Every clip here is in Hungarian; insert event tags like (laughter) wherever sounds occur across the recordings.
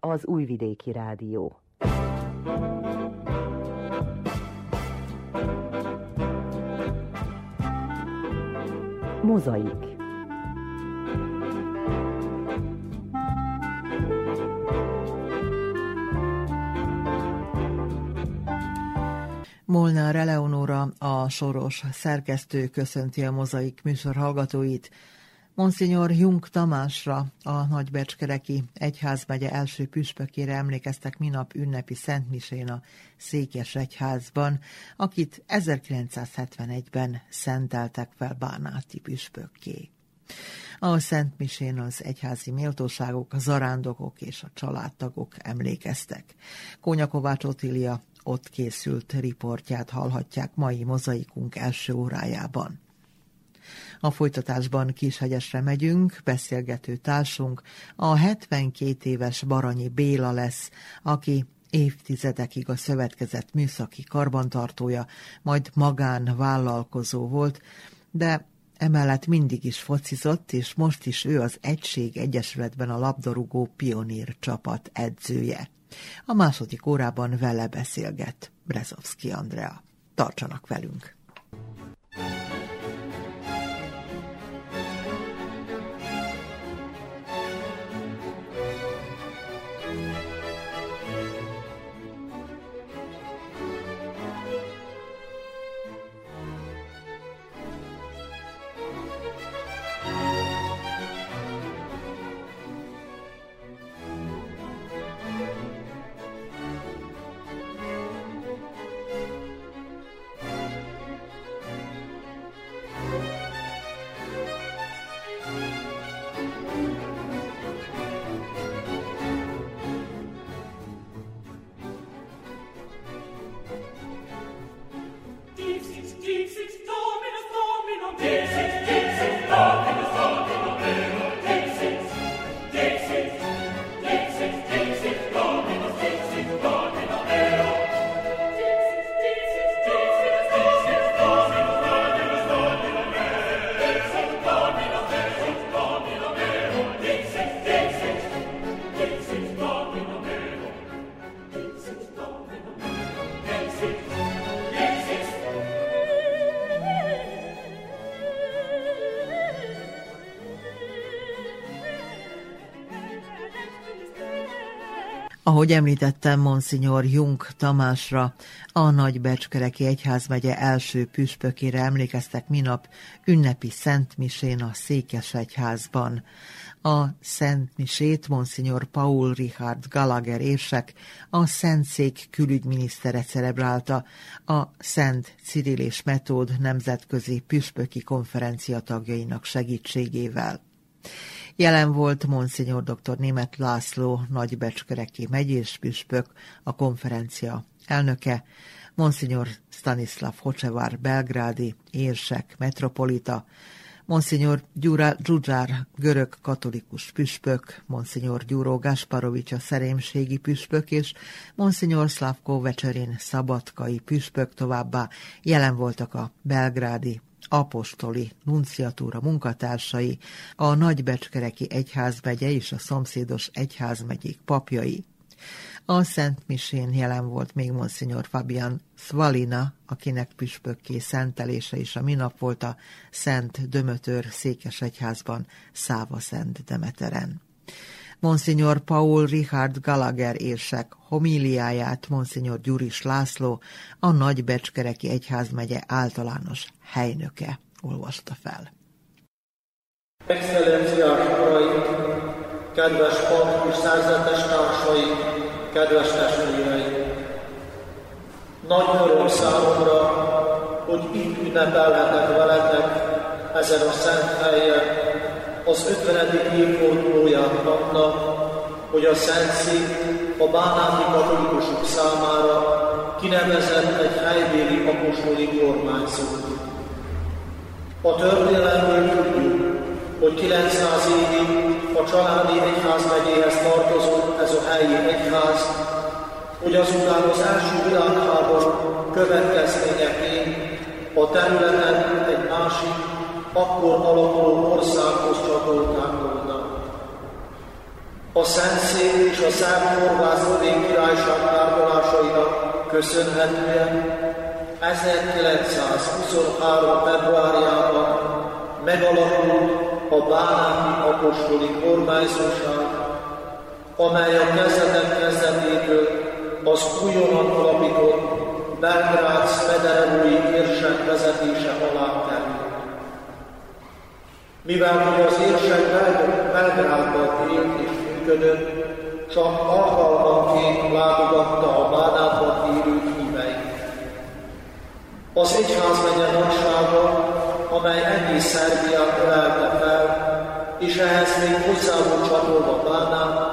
az Újvidéki Rádió. Mozaik Molnár Eleonora, a soros szerkesztő köszönti a mozaik műsor hallgatóit. Monsignor Jung Tamásra, a Nagybecskereki Egyházmegye első püspökére emlékeztek minap ünnepi Szentmisén a Székes Egyházban, akit 1971-ben szenteltek fel Bánáti püspökké. A Szent Misén az egyházi méltóságok, a zarándokok és a családtagok emlékeztek. Kónya Kovács Otília ott készült riportját hallhatják mai mozaikunk első órájában. A folytatásban Kishegyesre megyünk, beszélgető társunk a 72 éves Baranyi Béla lesz, aki évtizedekig a szövetkezett műszaki karbantartója, majd magán vállalkozó volt, de emellett mindig is focizott, és most is ő az Egység Egyesületben a labdarúgó pionír csapat edzője. A második órában vele beszélget Brezovski Andrea. Tartsanak velünk! Ahogy említettem, Monsignor Jung Tamásra, a Nagybecskereki Egyházmegye első püspökére emlékeztek minap ünnepi Szentmisén a Székesegyházban. A Szent Misét Monsignor Paul Richard Gallagher érsek, a Szentszék külügyminisztere celebrálta a Szent Cyril és Metód nemzetközi püspöki konferencia tagjainak segítségével. Jelen volt Monsignor dr. Német László, nagybecskereki megyés püspök, a konferencia elnöke, Monsignor Stanislav Hocsevár belgrádi érsek metropolita, Monsignor Gyudzsár görög katolikus püspök, Monsignor Gyuró Gasparovics a szerémségi püspök és Monsignor Slavko Vecserin szabadkai püspök továbbá jelen voltak a belgrádi apostoli nunciatúra munkatársai, a Nagybecskereki Egyházmegye és a szomszédos egyházmegyék papjai. A Szent Misén jelen volt még Monsignor Fabian Svalina, akinek püspökké szentelése is a minap volt a Szent Dömötör székesegyházban Száva Szent Demeteren. Monsignor Paul Richard Gallagher érsek homíliáját Monsignor Gyuris László, a Nagybecskereki Egyházmegye általános helynöke olvasta fel. Excellenciás uraim, kedves pap és szerzetes társai, kedves testvéreim! Nagy öröm számomra, hogy itt ünnepelhetek veletek ezen a szent helyen, az 50. évfordulóját annak, hogy a Szék a bánáti katolikusok számára kinevezett egy helybéli apostoli kormányzót. A történelmből tudjuk, hogy 900 évig a családi egyházmegyéhez tartozott ez a helyi egyház, hogy azután az első világháború következményeként a területen egy másik akkor alakuló országhoz csatolták volna. A Szentszék és a Szárnyorvász Szlovén Királyság tárgyalásainak köszönhetően 1923. februárjában megalakult a Bánáti Apostoli Kormányzóság, amely a kezdetek kezdetétől az újonnan alapított Belgrád Smederevói érsek vezetése alá. Mivel hogy az érsek Belgrádban élt és működött, csak alkalmanként látogatta a Bánátban élő híveit. Az egyházmegye nagysága, amely egész Szerbiát ölelte fel, és ehhez még hozzá volt csatolva Bánát,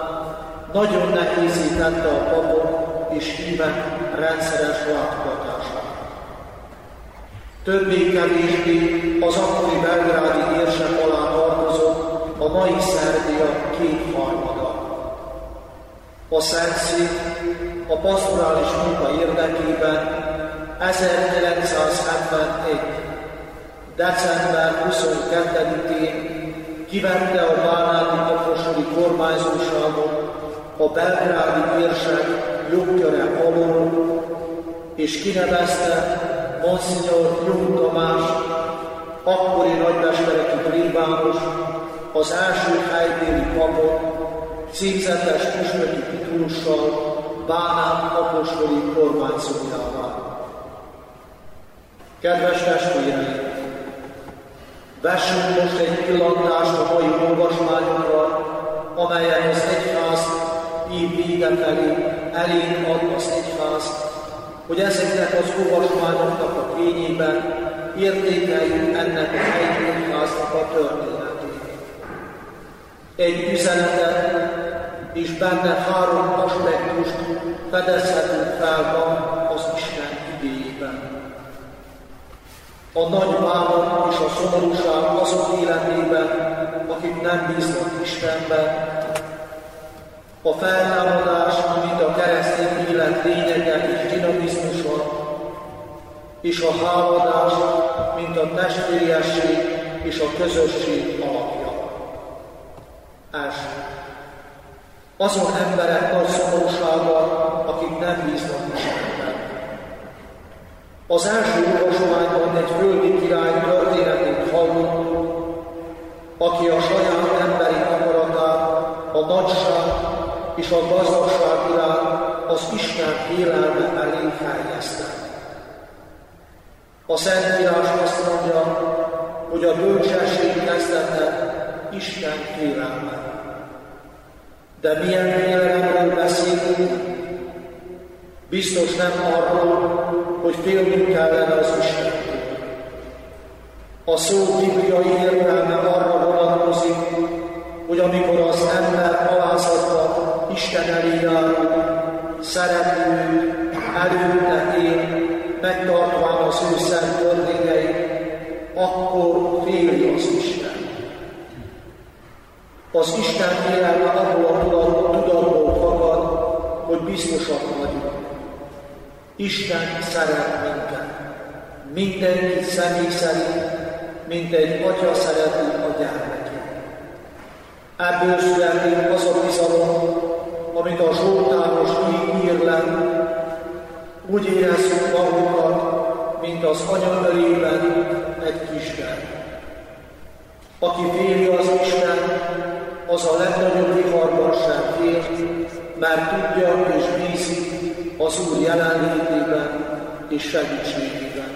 nagyon nehézítette a papok és hívek rendszeres látogatását. Többé-kevésbé az akkori belgrádi érsek alá tartozott a mai Szerbia kétharmada. A Szentszék a pastorális munka érdekében 1971. december 22-én kivette a Bánáti apostoli kormányzóságot a belgrádi érsek jogköre alól, és kinevezte Monsignor Jung Tamás, akkori nagymestereki plébános, az első helybéli papot, címzetes püspöki titulussal Bánát apostoli kormányzójával. Kedves testvéreim! Vessünk most egy pillantást a mai olvasmányokra, amelyen az egyház így vége felé elénk ad az egyház, hogy ezeknek az olvasmányoknak a fényében értékeljük ennek az egy egyháznak a történetét. Egy üzenetet és benne három aspektust fedezhetünk fel ma az Isten idejében. A nagy bánat és a szomorúság azok életében, akik nem bíznak Istenben, a feltámadás, mint a keresztény élet lényege és dinamizmusa, és a háladás, mint a testvériesség és a közösség alapja. Első. Azon emberek nagy szomorúsága, akik nem bíznak Istenben. Az első olvasományban egy földi király történetét hallunk, aki a saját emberi akaratát, a nagyság és a gazdagság iránt az Isten élelme elé helyezte. A Szentírás azt mondja, hogy a bölcsesség kezdete Isten félelme. De milyen félelemről beszélünk? Biztos nem arról, hogy félnünk kellene az Istentől. A szó bibliai értelme arra vonatkozik, hogy amikor az ember alázatban Isten elé járunk, szeretünk, előtte megtartván az ő szent törvényeit, akkor féli az Isten. Az Isten félelme abból a tudatból fakad, hogy biztosak vagyunk. Isten szeret minket. Mindenkit személy szerint, mint egy atya szereti a gyermekét. Ebből születik az a bizalom, amit a Zsoltáros így ír le, úgy érezzük magunkat, mint az anya ölében egy kisgyermek. Aki féli az Isten, az a legnagyobb viharban sem fél, mert tudja és bízik az Úr jelenlétében és segítségében.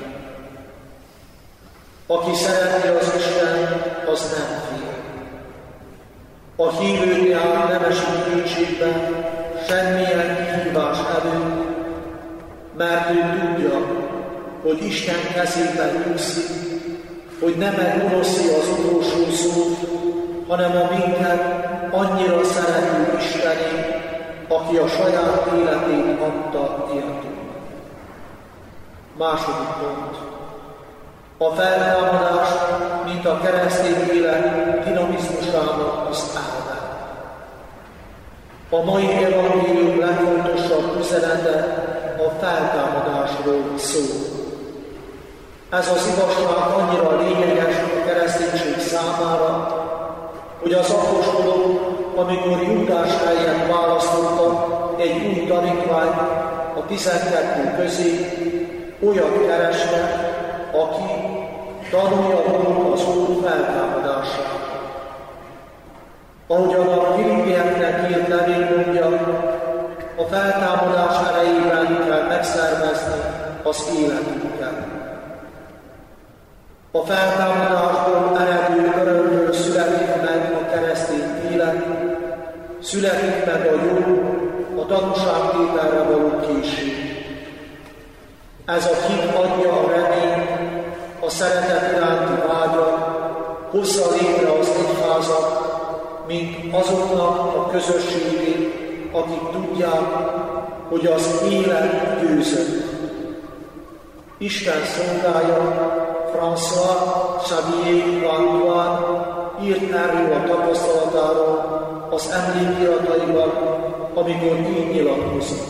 Aki szereti az Isten, az nem fél. A hívő tehát nem esik kétségbe semmilyen kihívás előtt, mert ő tudja, hogy Isten kezében nyugszik, hogy nem megmonoszi az utolsó szót, hanem a minket annyira szerető Istené, aki a saját életét adta értünk. Második pont. A feltámadás, mint a keresztény élet dinamizmusának az áldás. A mai evangélium legfontosabb üzenete a feltámadásról szól. Ez az igazság annyira lényeges a kereszténység számára, hogy az apostolok amikor Júdás helyett választotta egy új tanítványt a tizenkettő közé, olyat keresne, aki tanulja volt az Úr feltámadását. Ahogyan a Filippieknek írt levél mondja, a feltámadás kell megszervezni az életünket. A feltámadásból eredő örömből születik meg a keresztény élet, születik meg a jó, a tanúságtételre való készség. Ez a hit adja a reményt, a szeretet iránti vágyat, hozza létre az egyházat, mint azoknak a közösségét, akik tudják, hogy az élet győzött. Isten szolgája François Xavier Vantuan írt erről a tapasztalatáról az emlékirataiban, amikor így nyilatkozott.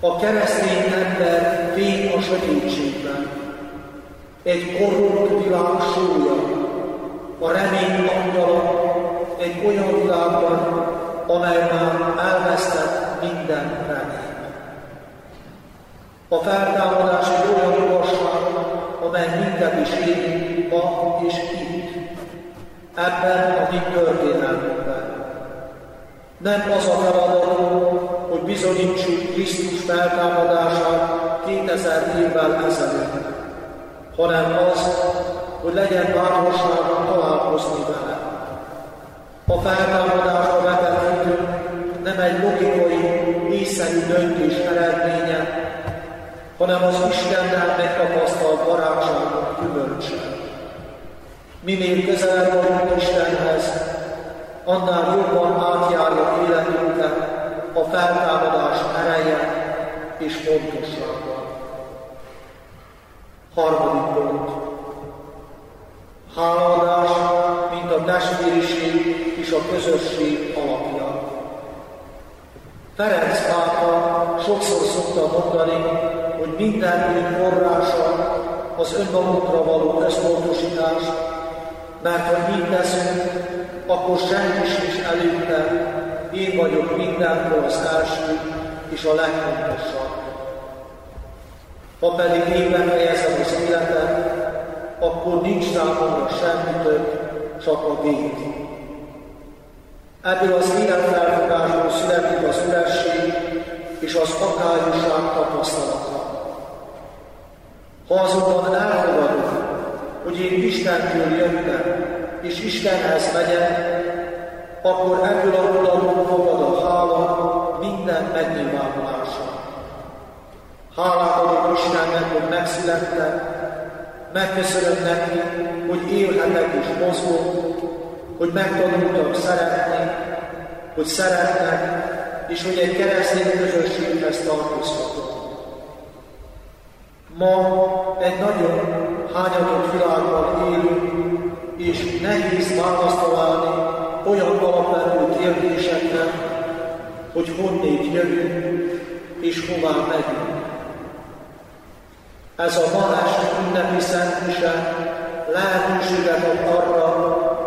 A keresztény ember fény a sötétségben, egy korrupt világ súlya, a remény angyala egy olyan világban, amely már elvesztett minden reményt. A feltámadás egy olyan igazság, amely minket is érint ma és itt, ebben a mi történelmünkben. Nem az a feladatunk, hogy bizonyítsuk Krisztus feltámadását 2000 évvel ezelőtt, hanem az, hogy legyen bátorságunk találkozni vele. A feltámadásra vetett nem egy logikai, észszerű döntés eredménye, hanem az Istennel megtapasztalt barátságunk gyümölcse. Minél közelebb vagyunk Istenhez, annál jobban átjárja életünket a feltámadás ereje és pontossága. Harmadik pont. Hálaadás, mint a testvériség és a közösség alapja. Ferenc pápa sokszor szokta mondani, hogy minden ügy forrása az önmagunkra való összpontosítás, mert ha így teszünk, akkor senki sincs előtte, én vagyok mindenkor az első és a legfontosabb. Ha pedig én fejezem az életet, akkor nincs számomra semmi több, csak a vét. Ebből az életfelfogásból születik az üresség és az akályosság tapasztalata. Ha azonban elfogadom, hogy én Istentől jöttem, és Istenhez megyek, akkor ebből a tudatot fogad a hála minden megnyilvánulása. Hálát adok Istennek, hogy megszülettem, megköszönöm neki, hogy élhetek és mozgok, hogy megtanultam szeretni, hogy szeretnek, és hogy egy keresztény közösséghez tartozhatok. Ma egy nagyon hányatott világban élünk, és nehéz választ találni olyan alapvető kérdésekre, hogy honnét jövünk, és hová megyünk. Ez a ma este ünnepi szentmise lehetőséget ad arra,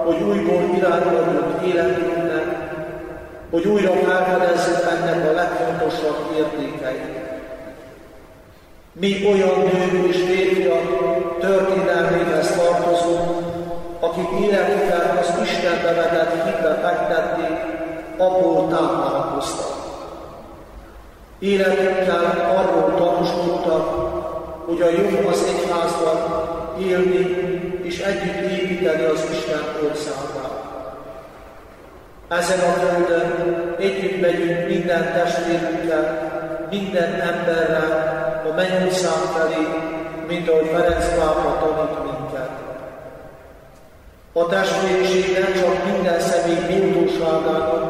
hogy újból irányulunk életünknek, hogy újra felfedezzük ennek a legfontosabb értékeit. Mi olyan nők és férfiak történelméhez tartozunk, akik életüket az Istenbe vetett hitbe fektették, abból táplálkoztak. Életükkel arról tanúskodtak, hogy a jó az egyházban élni együtt építeni az Isten országát. Ezen a földön együtt megyünk minden testvérünkkel, minden emberrel a mennyország felé, mint ahogy Ferenc pápa tanít minket. A testvériség nem csak minden személy méltóságának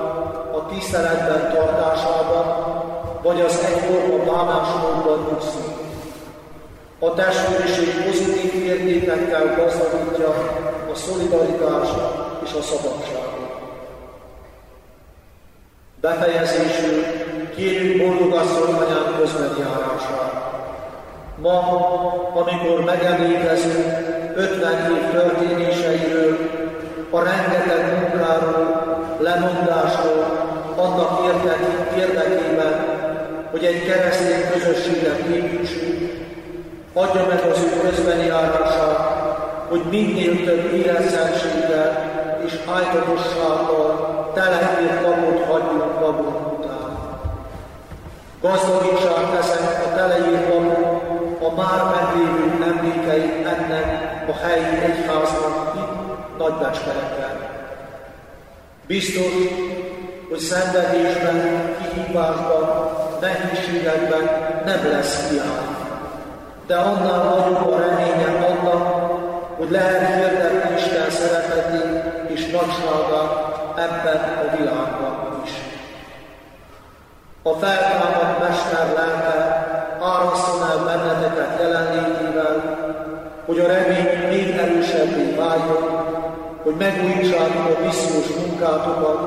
a tiszteletben tartásában, vagy az egyforma bánásmódban nyugszik. A testvériség pozitív értékekkel gazdagítja a szolidaritást és a szabadságot. Befejezésül kérjük boldog asszony anyám közbenjárását. Ma, amikor megemlékezünk 50 év történéseiről, a rengeteg munkáról, lemondásról, annak érdekében, hogy egy keresztény közösséget építsünk, adja meg az ő közbenjárását, hogy minél több érezhetséggel és ájtatossággal teleírt lapot hagyjunk magunk után. Gazdagítsák ezek a teleírt lapok a már meglévő emlékeit ennek a helyi egyháznak itt Nagybecskereken. Biztos, hogy szenvedésben, kihívásban, nehézségekben nem lesz hiány. De annál nagyobb a reményem annak, hogy lehet hirdetni Isten szeretetét és nagyságát ebben a világban is. A feltámadt Mester lelke áraszton el benneteket jelenlétével, hogy a remény még erősebbé váljon, hogy megújítsátok a visszós munkátokat,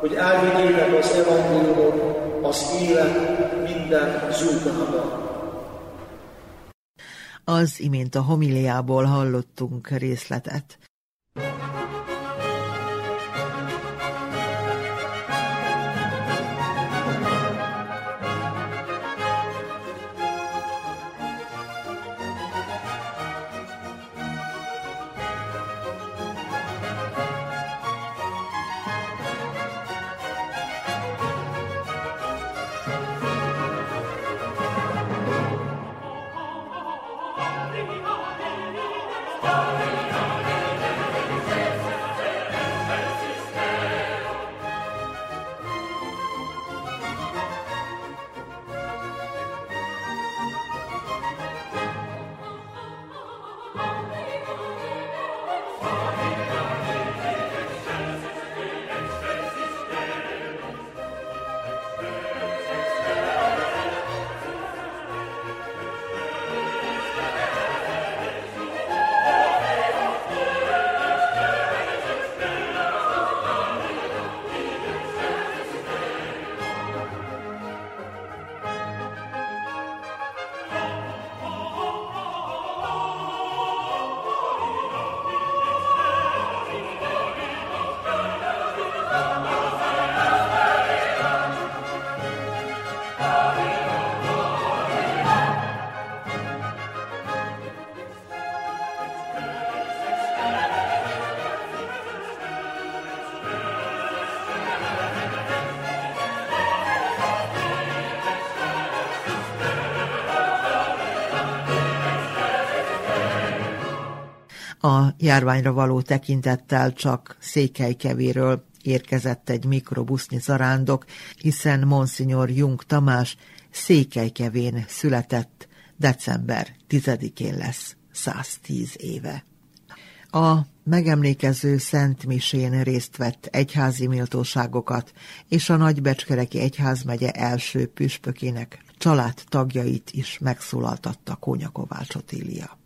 hogy elvigyétek az evangéliumot az élet minden zúgában. Az imént a homiliából hallottunk részletet. Járványra való tekintettel csak Székelykevéről érkezett egy mikrobusznyi zarándok, hiszen Monsignor Jung Tamás Székelykevén született, december 10-én lesz 110 éve. A megemlékező Szent Misén részt vett egyházi méltóságokat, és a Nagybecskereki Egyházmegye első püspökének családtagjait is megszólaltatta Kónya Kovács Otília.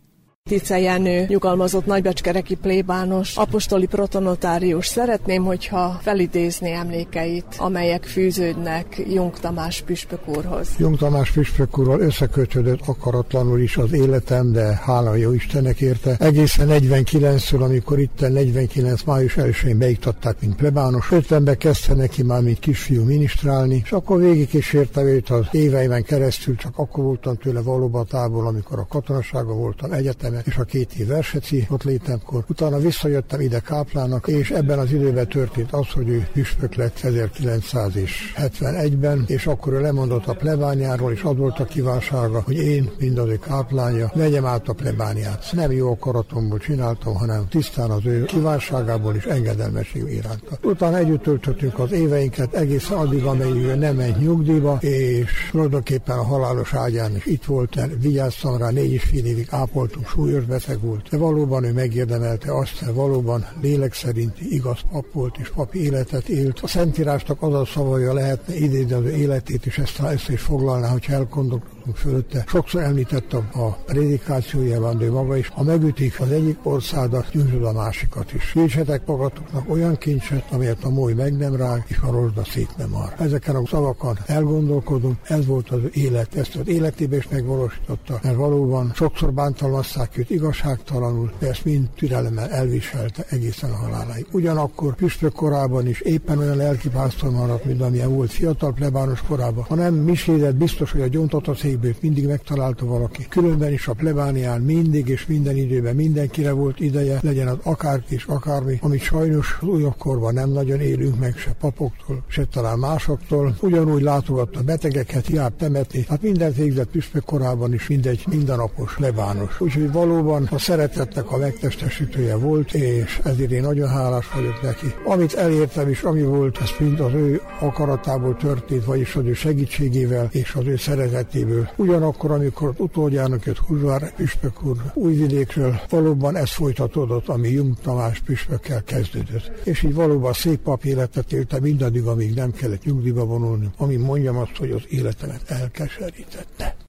Tice Jenő, nyugalmazott nagybecskereki plébános, apostoli protonotárius. Szeretném, hogyha felidézni emlékeit, amelyek fűződnek Jung Tamás püspök úrhoz. Jung Tamás püspök úrral összekötődött akaratlanul is az életem, de hála jó Istennek érte. Egészen 49-től, amikor itt 49. május 1-én beiktatták, mint plebános, 50-ben kezdte neki már, mint kisfiú ministrálni, és akkor végig is érte őt az éveimen keresztül, csak akkor voltam tőle valóban távol, amikor a katonasága voltam egyetem egyetemet és a két év verseci ott létemkor. Utána visszajöttem ide Káplának, és ebben az időben történt az, hogy ő püspök lett 1971-ben, és akkor ő lemondott a plebániáról, és az volt a kívánsága, hogy én, mind az ő káplánja, vegyem át a plebániát. Nem jó akaratomból csináltam, hanem tisztán az ő kívánságából és engedelmesség iránta. Utána együtt töltöttünk az éveinket egészen addig, amelyig nem ment nyugdíjba, és tulajdonképpen a halálos ágyán is itt volt, vigyáztam rá, négy és fél évig ápoltunk, súlyos beteg volt, de valóban ő megérdemelte azt, hogy valóban lélek szerint igaz pap volt és papi életet élt. A Szentírásnak az a szavaja lehetne idézni az életét, és ezt, ezt is foglalná, elgondolkodunk hallottunk fölötte. Sokszor említettem a prédikációjában, de maga is, ha megütik az egyik országot, győzöd a másikat is. Kincsetek magatoknak olyan kincset, amelyet a moly meg nem rág, és a rozsda szét nem ar. Ezeken a szavakon elgondolkodunk, ez volt az élet, ezt az életébe is megvalósította, mert valóban sokszor bántalmazták őt igazságtalanul, de ezt mind türelemmel elviselte egészen a haláláig. Ugyanakkor püspök korában is éppen olyan lelkipásztor maradt, mint amilyen volt fiatal plebános korában. Ha nem misédet, biztos, hogy a gyontatott székből mindig megtalálta valaki. Különben is a plebánián mindig és minden időben mindenkire volt ideje, legyen az akárki és akármi, amit sajnos az újabb korban nem nagyon élünk meg, se papoktól, se talán másoktól. Ugyanúgy látogatta betegeket, járt temetni, hát minden végzett püspök korában is mindegy mindennapos plebános. Úgyhogy valóban a szeretetnek a megtestesítője volt, és ezért én nagyon hálás vagyok neki. Amit elértem is, ami volt, ez mind az ő akaratából történt, vagyis az ő segítségével és az ő szeretetéből. Ugyanakkor, amikor utoljának jött Huzsvár püspök úr újvidékről, valóban ez folytatódott, ami Jung Tamás püspökkel kezdődött. És így valóban szép pap életet élte mindaddig, amíg nem kellett nyugdíjba vonulni, ami mondjam azt, hogy az életemet elkeserítette.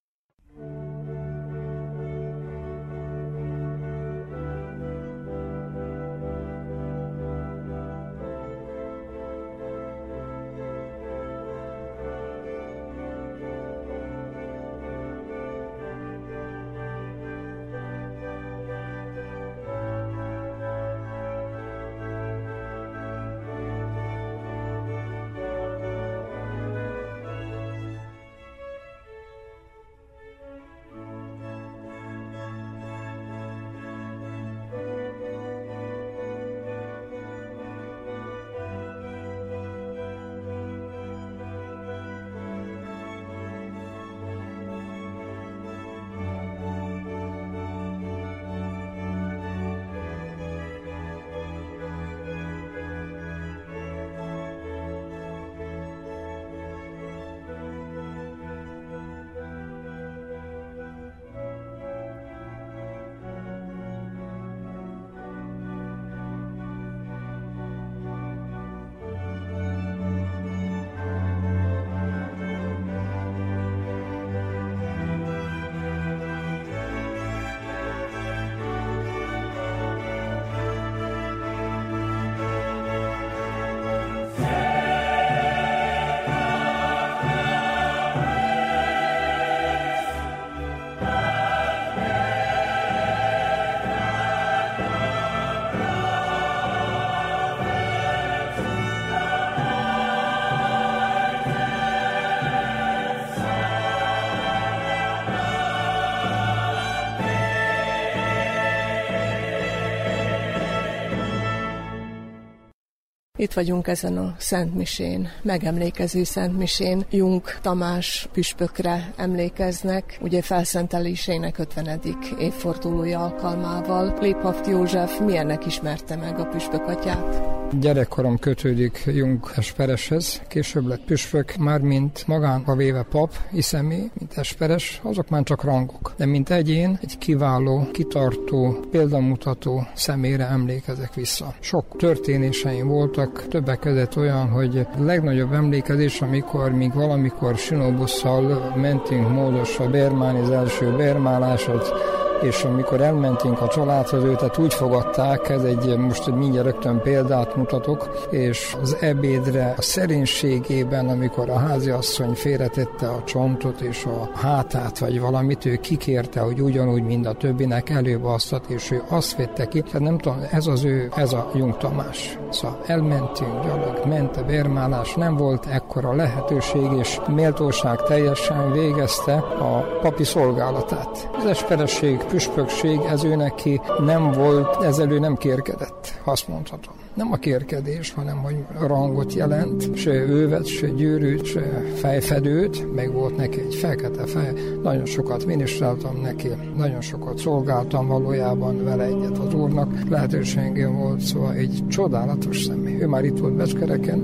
Itt vagyunk ezen a Szent Misén, megemlékező Szent Misén. Tamás püspökre emlékeznek, ugye felszentelésének 50. évfordulója alkalmával. Léphaft József milyennek ismerte meg a püspökatyát? Gyerekkorom kötődik Jung Espereshez, később lett püspök, már mint magánba véve pap, iszemé, mint Esperes, azok már csak rangok. De mint egyén, egy kiváló, kitartó, példamutató személyre emlékezek vissza. Sok történéseim voltak, többek között olyan, hogy a legnagyobb emlékezés, amikor még valamikor sinóbusszal mentünk módosra Bermán az első bermálásot, és amikor elmentünk a családhoz, őt úgy fogadták, ez egy, most mindjárt rögtön példát mutatok, és az ebédre a szerénységében, amikor a háziasszony félretette a csontot és a hátát, vagy valamit, ő kikérte, hogy ugyanúgy, mint a többinek előbb asztat, és ő azt vette ki. Tehát nem tudom, ez az ő, ez a Jung Tamás. Szóval elmentünk gyalog, ment a bérmálás, nem volt ekkora lehetőség, és méltóság teljesen végezte a papi szolgálatát. Az esperesség püspökség, ez ő neki nem volt, ezzel ő nem kérkedett, azt mondhatom. Nem a kérkedés, hanem hogy rangot jelent, se ővet, se gyűrűt, se fejfedőt, meg volt neki egy fekete fej, nagyon sokat ministráltam neki, nagyon sokat szolgáltam valójában vele egyet az úrnak, lehetőségem volt, szóval egy csodálatos személy. Ő már itt volt Becskereken,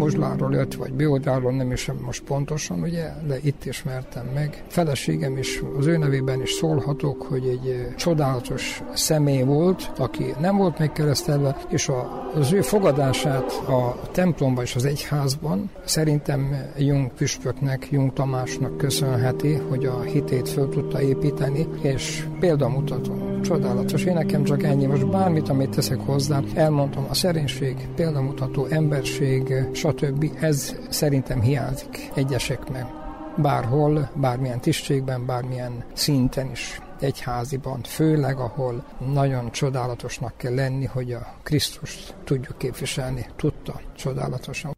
Mozsláról jött, vagy Biódáról, nem is most pontosan, ugye, de itt ismertem meg. Feleségem is, az ő nevében is szólhatok, hogy egy csodálatos személy volt, aki nem volt megkeresztelve, és az ő fogadását a templomban és az egyházban szerintem Jung püspöknek, Jung Tamásnak köszönheti, hogy a hitét föl tudta építeni, és példamutató. Csodálatos. Én nekem csak ennyi. Most bármit, amit teszek hozzá, elmondtam a szerénység, példamutató emberség, stb. Ez szerintem hiányzik egyeseknek. Bárhol, bármilyen tisztségben, bármilyen szinten is egyháziban, főleg ahol nagyon csodálatosnak kell lenni, hogy a Krisztust tudjuk képviselni. Tudta csodálatosan.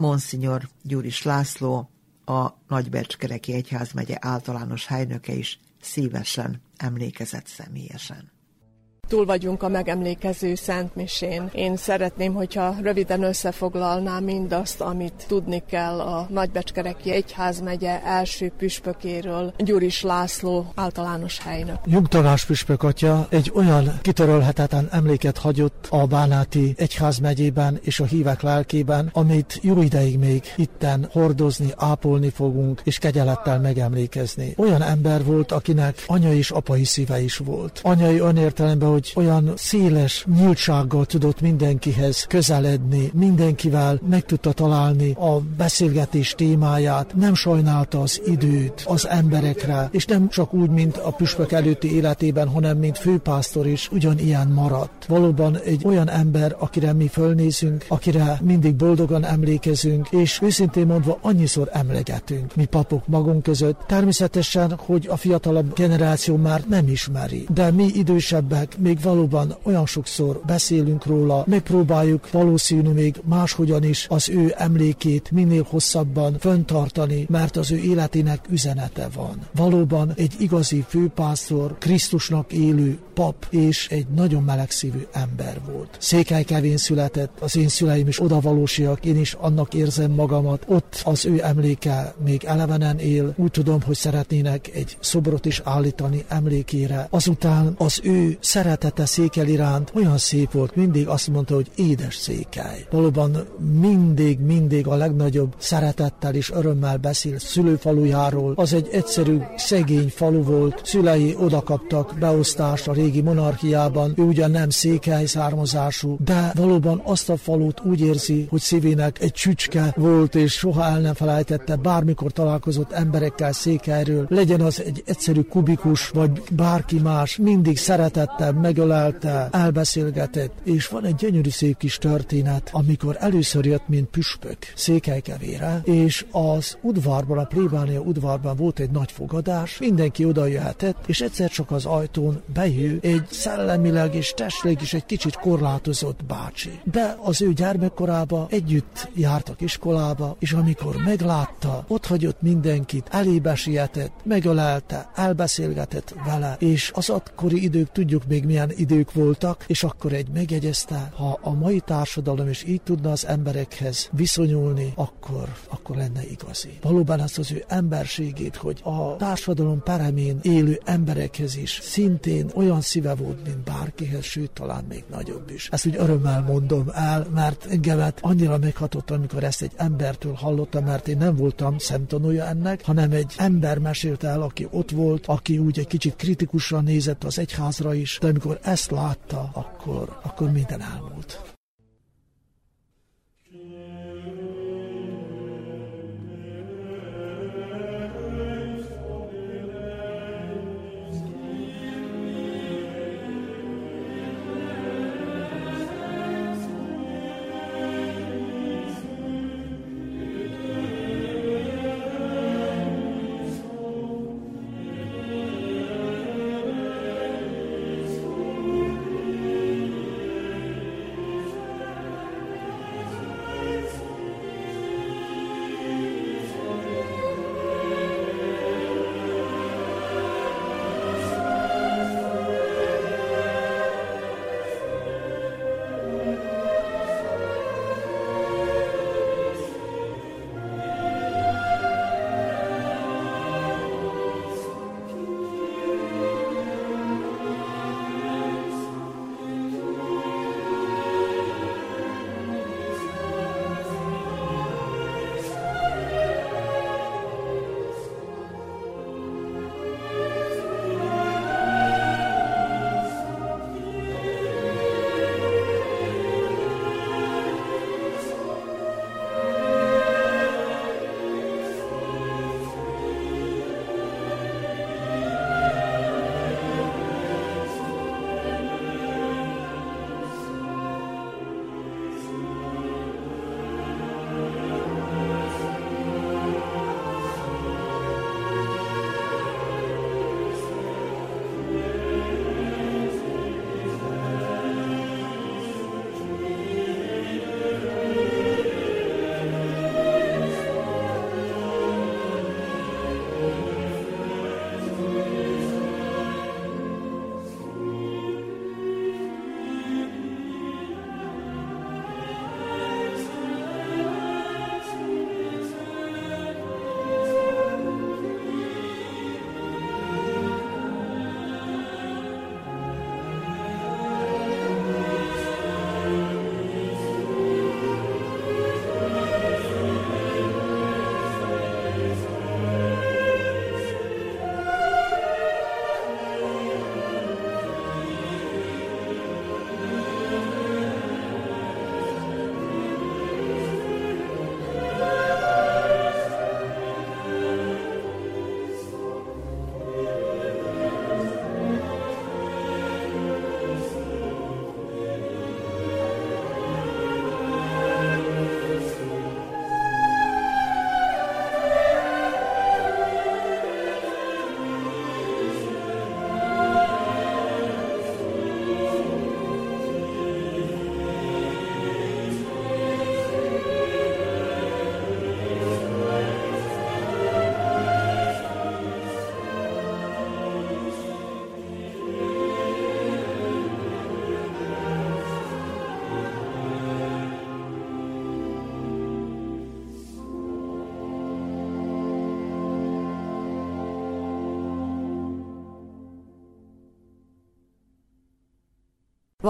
Monsignor Gyuris László, a Nagybecskereki Egyházmegye általános helynöke is szívesen emlékezett személyesen túl vagyunk a megemlékező Szentmisén. Én szeretném, hogyha röviden összefoglalnám mindazt, amit tudni kell a Nagybecskereki Egyházmegye első püspökéről, Gyuris László általános helynök. Nyugtalás püspök atya egy olyan kitörölhetetlen emléket hagyott a Bánáti Egyházmegyében és a hívek lelkében, amit jó ideig még itten hordozni, ápolni fogunk, és kegyelettel megemlékezni. Olyan ember volt, akinek anyai és apai szíve is volt. Anyai önértelemben, hogy hogy olyan széles nyíltsággal tudott mindenkihez közeledni, mindenkivel meg tudta találni a beszélgetés témáját, nem sajnálta az időt az emberekre, és nem csak úgy, mint a püspök előtti életében, hanem mint főpásztor is ugyanilyen maradt. Valóban egy olyan ember, akire mi fölnézünk, akire mindig boldogan emlékezünk, és őszintén mondva annyiszor emlegetünk, mi papok magunk között. Természetesen, hogy a fiatalabb generáció már nem ismeri, de mi idősebbek, mi még valóban olyan sokszor beszélünk róla, megpróbáljuk valószínű még máshogyan is az ő emlékét minél hosszabban föntartani, mert az ő életének üzenete van. Valóban egy igazi főpásztor, Krisztusnak élő pap, és egy nagyon melegszívű ember volt. Székely Kevén született, az én szüleim is odavalósiak, én is annak érzem magamat. Ott az ő emléke még elevenen él. Úgy tudom, hogy szeretnének egy szobrot is állítani emlékére. Azután az ő szeret szeretete székel iránt olyan szép volt, mindig azt mondta, hogy édes székely. Valóban mindig, mindig a legnagyobb szeretettel és örömmel beszél szülőfalujáról. Az egy egyszerű, szegény falu volt, szülei odakaptak beosztást a régi monarchiában, ő ugyan nem székely származású, de valóban azt a falut úgy érzi, hogy szívének egy csücske volt, és soha el nem felejtette, bármikor találkozott emberekkel székelyről, legyen az egy egyszerű kubikus, vagy bárki más, mindig szeretettel, megölelte, elbeszélgetett, és van egy gyönyörű szép kis történet, amikor először jött, mint püspök Székelykevére, és az udvarban, a plébánia udvarban volt egy nagy fogadás, mindenki oda jöhetett, és egyszer csak az ajtón bejő egy szellemileg és testleg is egy kicsit korlátozott bácsi. De az ő gyermekkorába együtt jártak iskolába, és amikor meglátta, ott hagyott mindenkit, elébe sietett, megölelte, elbeszélgetett vele, és az akkori idők tudjuk még milyen idők voltak, és akkor egy megjegyezte, ha a mai társadalom is így tudna az emberekhez viszonyulni, akkor, akkor lenne igazi. Valóban azt az ő emberségét, hogy a társadalom peremén élő emberekhez is szintén olyan szíve volt, mint bárkihez, sőt, talán még nagyobb is. Ezt úgy örömmel mondom el, mert engemet annyira meghatott, amikor ezt egy embertől hallottam, mert én nem voltam szemtanúja ennek, hanem egy ember mesélte el, aki ott volt, aki úgy egy kicsit kritikusan nézett az egyházra is, de amikor ezt látta, akkor, akkor minden elmúlt.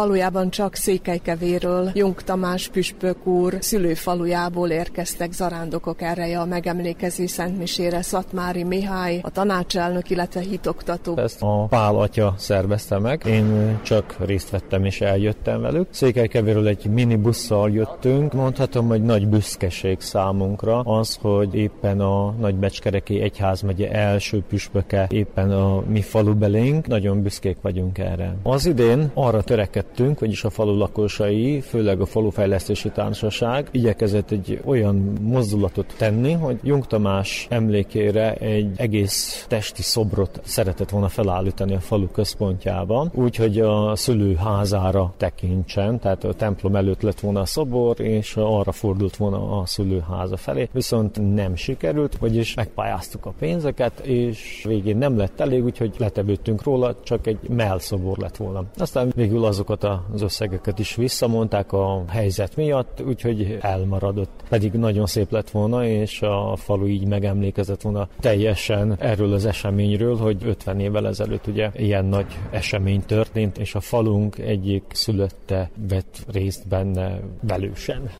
Valójában csak Székelykevéről, Jung Tamás püspök úr szülőfalujából érkeztek zarándokok erre a megemlékező Szentmisére, Szatmári Mihály, a tanácselnök, illetve hitoktató. Ezt a Pál atya szervezte meg, én csak részt vettem és eljöttem velük. Székelykevéről egy minibusszal jöttünk, mondhatom, hogy nagy büszkeség számunkra az, hogy éppen a Nagybecskereki Egyházmegye első püspöke éppen a mi falu belénk, nagyon büszkék vagyunk erre. Az idén arra törekedtünk, vagyis a falu lakosai, főleg a falufejlesztési társaság igyekezett egy olyan mozdulatot tenni, hogy Jung Tamás emlékére egy egész testi szobrot szeretett volna felállítani a falu központjában, úgyhogy a szülőházára tekintsen, tehát a templom előtt lett volna a szobor, és arra fordult volna a szülőháza felé, viszont nem sikerült, vagyis megpályáztuk a pénzeket, és végén nem lett elég, úgyhogy letevődtünk róla, csak egy melszobor lett volna. Aztán végül azokat az összegeket is visszamondták a helyzet miatt, úgyhogy elmaradott. Pedig nagyon szép lett volna, és a falu így megemlékezett volna teljesen erről az eseményről, hogy 50 évvel ezelőtt ugye ilyen nagy esemény történt, és a falunk egyik szülötte vett részt benne velősen.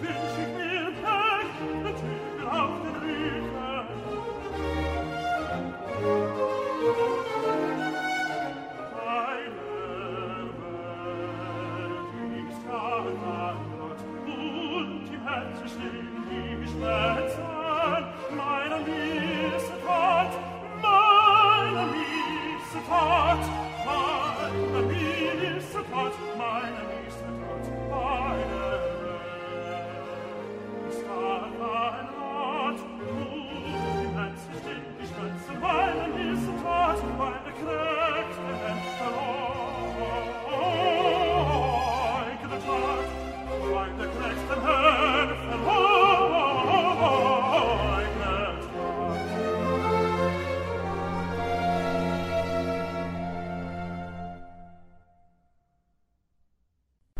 Finn!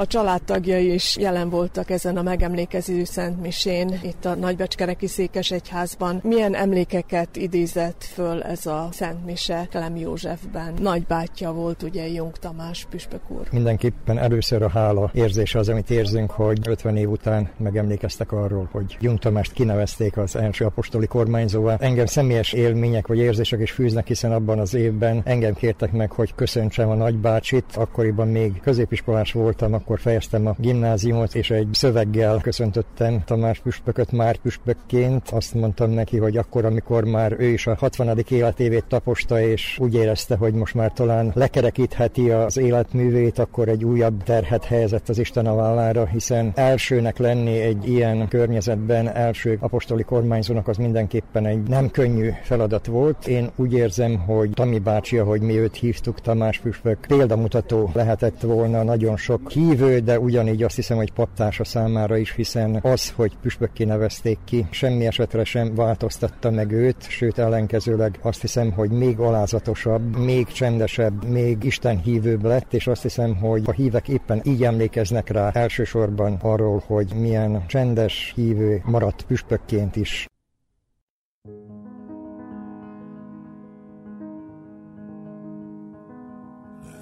A családtagjai is jelen voltak ezen a megemlékező Szentmisén, itt a Nagybecskereki Székesegyházban. Milyen emlékeket idézett föl ez a Szentmise Klem Józsefben? Nagybátyja volt ugye Jung Tamás püspök úr. Mindenképpen először a hála érzése az, amit érzünk, hogy 50 év után megemlékeztek arról, hogy Jung Tamást kinevezték az első apostoli kormányzóvá. Engem személyes élmények vagy érzések is fűznek, hiszen abban az évben engem kértek meg, hogy köszöntsem a nagybácsit. Akkoriban még középiskolás voltam, akkor fejeztem a gimnáziumot, és egy szöveggel köszöntöttem Tamás püspököt már püspökként. Azt mondtam neki, hogy akkor, amikor már ő is a 60. életévét taposta, és úgy érezte, hogy most már talán lekerekítheti az életművét, akkor egy újabb terhet helyezett az Isten a vállára, hiszen elsőnek lenni egy ilyen környezetben, első apostoli kormányzónak az mindenképpen egy nem könnyű feladat volt. Én úgy érzem, hogy Tami bácsi, ahogy mi őt hívtuk, Tamás püspök, példamutató lehetett volna nagyon sok hív hívő, de ugyanígy azt hiszem, hogy paptársa számára is, hiszen az, hogy püspökké nevezték ki, semmi esetre sem változtatta meg őt, sőt ellenkezőleg azt hiszem, hogy még alázatosabb, még csendesebb, még Isten hívőbb lett, és azt hiszem, hogy a hívek éppen így emlékeznek rá elsősorban arról, hogy milyen csendes hívő maradt püspökként is.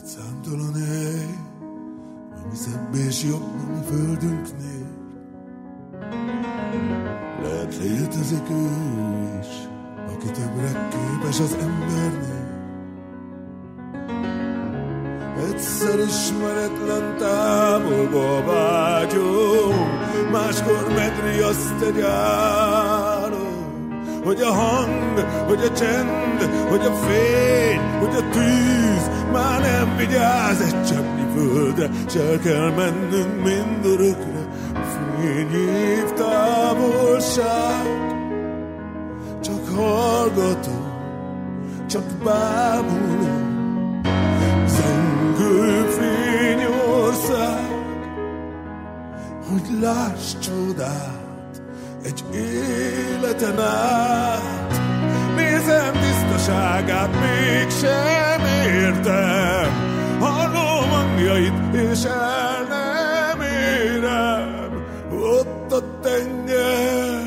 Számtalan hely, ami szebb és jobb, ami földünknél. Lehet létezik ő is, aki többre képes az embernél. Egyszer ismeretlen távolba vágyom, máskor megriaszt egy álom, hogy a hang, hogy a csend, hogy a fény, hogy a tűz már nem vigyáz egy cseppnyi földre, s el kell mennünk mindörökre, fényév távolság. Csak hallgatom, csak bámulom, zengő fényország, hogy láss csodát egy életen át. Nézem tisztaságát, mégsem értem, hangjait, és el nem érem. Ott a tenger,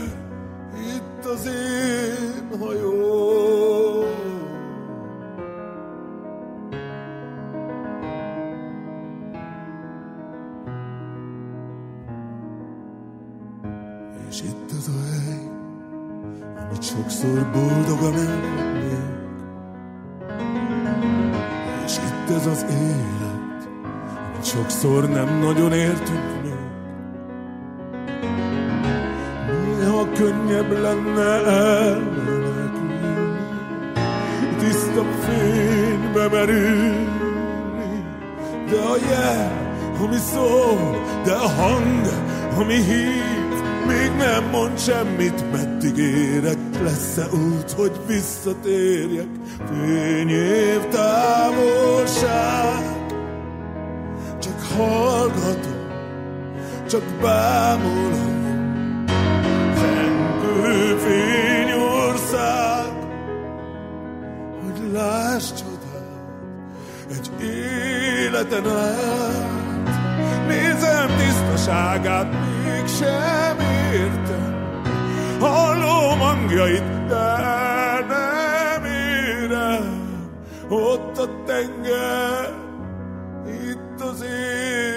itt az én hajóm. És itt az a hely, amit sokszor boldogan sokszor nem nagyon értünk még. Néha könnyebb lenne elmenekülni, tiszta fénybe merülni, de a jel, ami szól, de a hang, ami hív, még nem mond semmit, meddig érek, lesz-e út, hogy visszatérjek, fényév távolság. Hallgatom, csak bámulom, zengő fényország, hogy láss csodát, egy életen át. Nézem tisztaságát, mégsem értem. Hallom hangjait, de nem érem. Ott a tenger, itt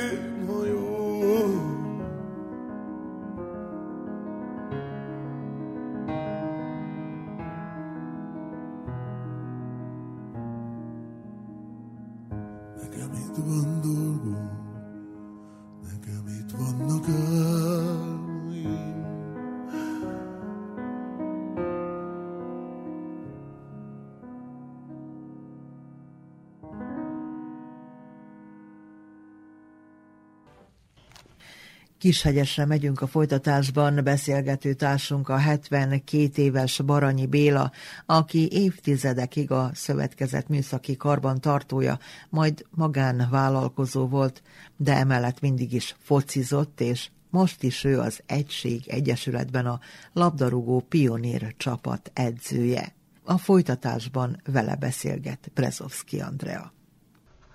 Kishegyesre megyünk a folytatásban, beszélgető társunk a 72 éves Baranyi Béla, aki évtizedekig a szövetkezet műszaki karban tartója, majd magánvállalkozó volt, de emellett mindig is focizott, és most is ő az Egység Egyesületben a labdarúgó pionír csapat edzője. A folytatásban vele beszélget Brezovski Andrea.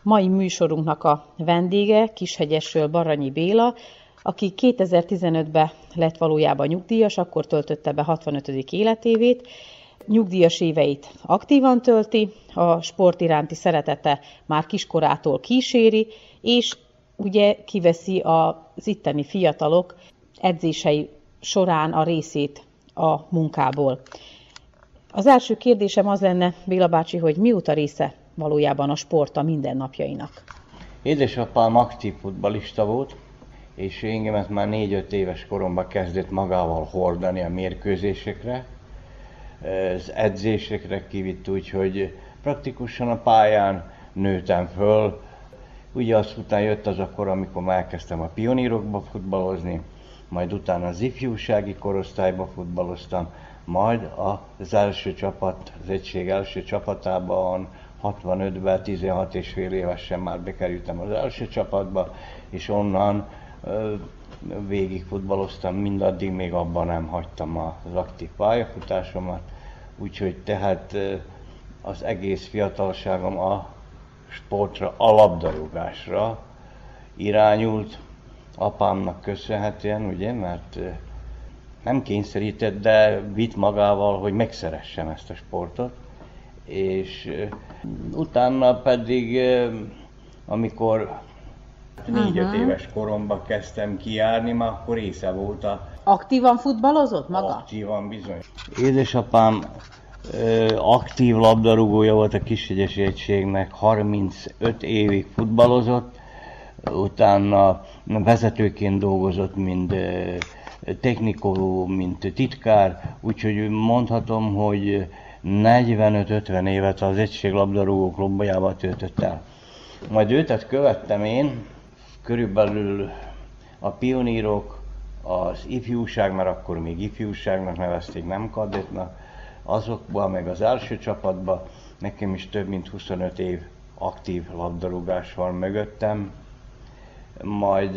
Mai műsorunknak a vendége Kishegyesről Baranyi Béla, aki 2015-ben lett valójában nyugdíjas, akkor töltötte be 65. életévét. Nyugdíjas éveit aktívan tölti, a sport iránti szeretete már kiskorától kíséri, és ugye kiveszi az itteni fiatalok edzései során a részét a munkából. Az első kérdésem az lenne, Béla bácsi, hogy mióta része valójában a sport a mindennapjainak? Édesapám aktív futbalista volt, és engemet már 4-5 éves koromban kezdett magával hordani a mérkőzésekre, az edzésekre kivitt, úgyhogy praktikusan a pályán nőtem föl. Ugye azt után jött az a kor, amikor már elkezdtem a pionírokba futballozni, majd utána az ifjúsági korosztályba futballoztam, majd az első csapat, az egység első csapatában 65-ben, 16 és fél évesen már bekerültem az első csapatba, és onnan végig futballoztam, mindaddig még abban nem hagytam az aktív pályafutásomat, úgyhogy tehát az egész fiatalságom a sportra, a labdarúgásra irányult, apámnak köszönhetően, ugye, mert nem kényszerített, de vitt magával, hogy megszeressem ezt a sportot, és utána pedig, amikor négy-öt uh-huh. éves koromban kezdtem kijárni, már akkor része volt a... Aktívan futballozott maga? Aktívan, bizony. Édesapám aktív labdarúgója volt a Kishegyesi Egységnek, 35 évig futballozott, utána vezetőként dolgozott, mint technikoló, mint titkár, úgyhogy mondhatom, hogy 45-50 évet az egység labdarúgó klubjába töltött el. Majd őtet követtem én, körülbelül a pionírok, az ifjúság, mert akkor még ifjúságnak nevezték, nem kadettnak, azokban, meg az első csapatban nekem is több mint 25 év aktív labdarúgás van mögöttem, majd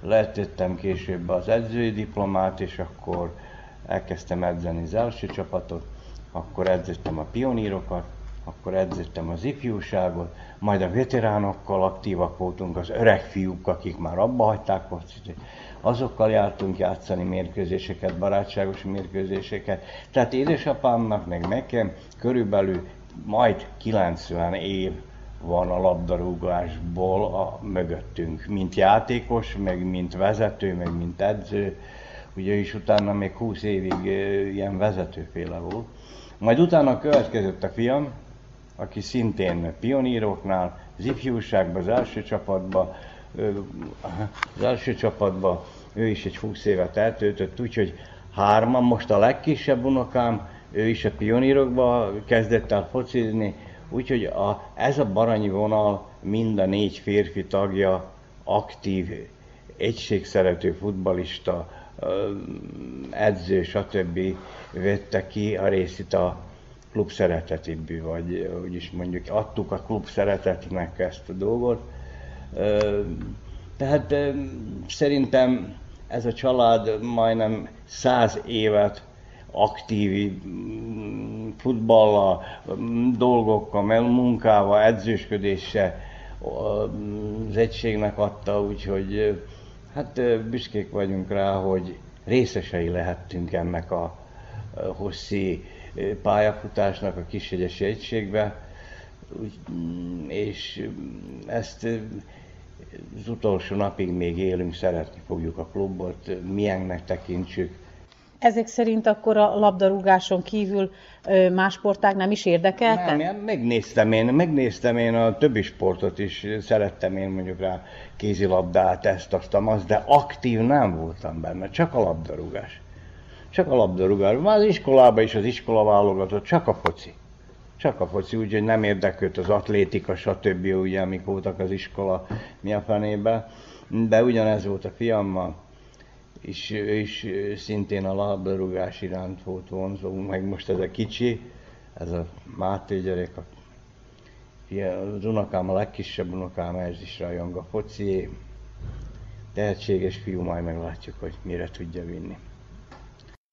letettem később az edzői diplomát, és akkor elkezdtem edzeni az első csapatot, akkor edzettem a pionírokat, akkor edzettem az ifjúságot, majd a veteránokkal aktívak voltunk, az öreg fiúk, akik már abba hagyták focit, azokkal jártunk játszani mérkőzéseket, barátságos mérkőzéseket. Tehát édesapámnak, meg nekem körülbelül majd 90 év van a labdarúgásból a mögöttünk, mint játékos, meg mint vezető, meg mint edző. Ugye is utána még 20 évig ilyen vezetőféle volt. Majd utána következett a fiam, aki szintén pioníroknál, az ifjúságban, az első csapatban, az első csapatban ő is egy 20 évet eltöltött, úgyhogy hárman, most a legkisebb unokám, ő is a pionírokba kezdett el focizni, úgyhogy a, ez a baranyi vonal mind a négy férfi tagja aktív, egységszerető futbalista, edző, stb. vette ki a részét a klub szeretetébű, vagy úgy is mondjuk adtuk a klub szeretetnek ezt a dolgot. Tehát szerintem ez a család majdnem száz évet aktív futballal, mm, dolgokkal, munkával, edzősködéssel az egységnek adta, úgyhogy hát büszkék vagyunk rá, hogy részesei lehettünk ennek a hosszi pályafutásnak a Kishegyesi Egységbe, mm, és ezt az utolsó napig még élünk, szeretni fogjuk a klubot, milyennek tekintsük. Ezek szerint akkor a labdarúgáson kívül más sportág nem is érdekeltek? Nem, megnéztem én, megnéztem én a többi sportot is, szerettem én mondjuk rá kézilabdát, ezt, azt, azt, de aktív nem voltam benne, csak a labdarúgás. Csak a labdarúgás. Már az iskolában is az iskola válogatott, csak a foci. Csak a foci, úgyhogy nem érdekült az atlétika, stb. ugye, amik voltak az iskola mi a fenébe. De ugyanez volt a fiammal, és ő is szintén a labdarúgás iránt volt vonzó, meg most ez a kicsi, ez a Máté gyerek, a az unokám, a legkisebb unokám, ez is rajong a foci, tehetséges fiú, majd meglátjuk, hogy mire tudja vinni.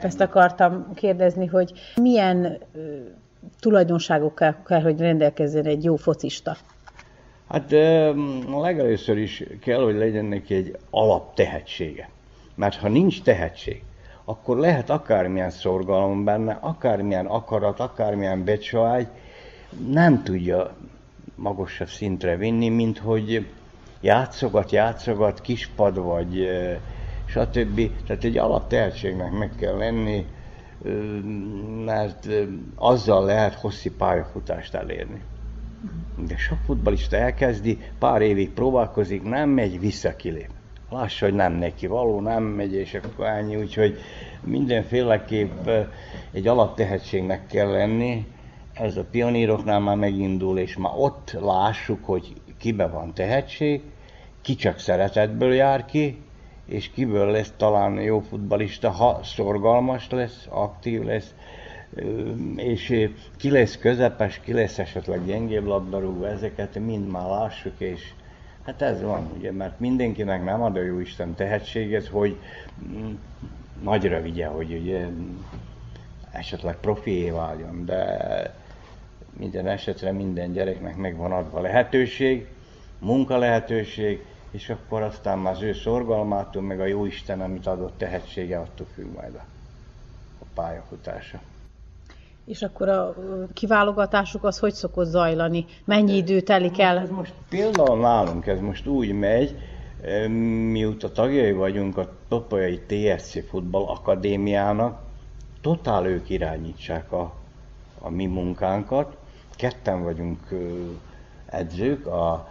Épp ezt akartam kérdezni, hogy milyen tulajdonságokkal kell, hogy rendelkezzen egy jó focista? Hát legelőször is kell, hogy legyen neki egy alaptehetsége. Mert ha nincs tehetség, akkor lehet akármilyen szorgalom benne, akármilyen akarat, akármilyen becsaágy, nem tudja magasabb szintre vinni, mint hogy játszogat, játszogat, kispad vagy stb. Tehát egy alaptehetségnek meg kell lenni, mert azzal lehet hosszi pályafutást elérni. De sok futbalista elkezdi, pár évig próbálkozik, nem megy, visszakilép. Lássa, hogy nem neki való, nem megy, és akkor ennyi, úgyhogy mindenféleképp egy alaptehetségnek kell lenni, ez a pioníroknál már megindul, és már ott lássuk, hogy kibe van tehetség, ki csak szeretetből jár ki, és kiből lesz talán jó futbalista, ha szorgalmas lesz, aktív lesz, és ki lesz közepes, ki lesz esetleg gyengébb labdarúgó, ezeket mind már lássuk, és hát ez van, ugye, mert mindenkinek nem ad a jó Isten tehetséget, hogy mm, nagyra vigye, hogy ugye esetleg profié váljon, de minden esetre minden gyereknek megvan adva lehetőség, munka lehetőség, és akkor aztán már az ő szorgalmától, meg a jó Isten, amit adott tehetsége, attól függ majd a, a pályafutása. És akkor a kiválogatásuk az hogy szokott zajlani? Mennyi idő telik el? Ez most például nálunk ez most úgy megy, mióta tagjai vagyunk a Topolyai TSC Futball Akadémiának, totál ők irányítsák a, a mi munkánkat. Ketten vagyunk edzők, a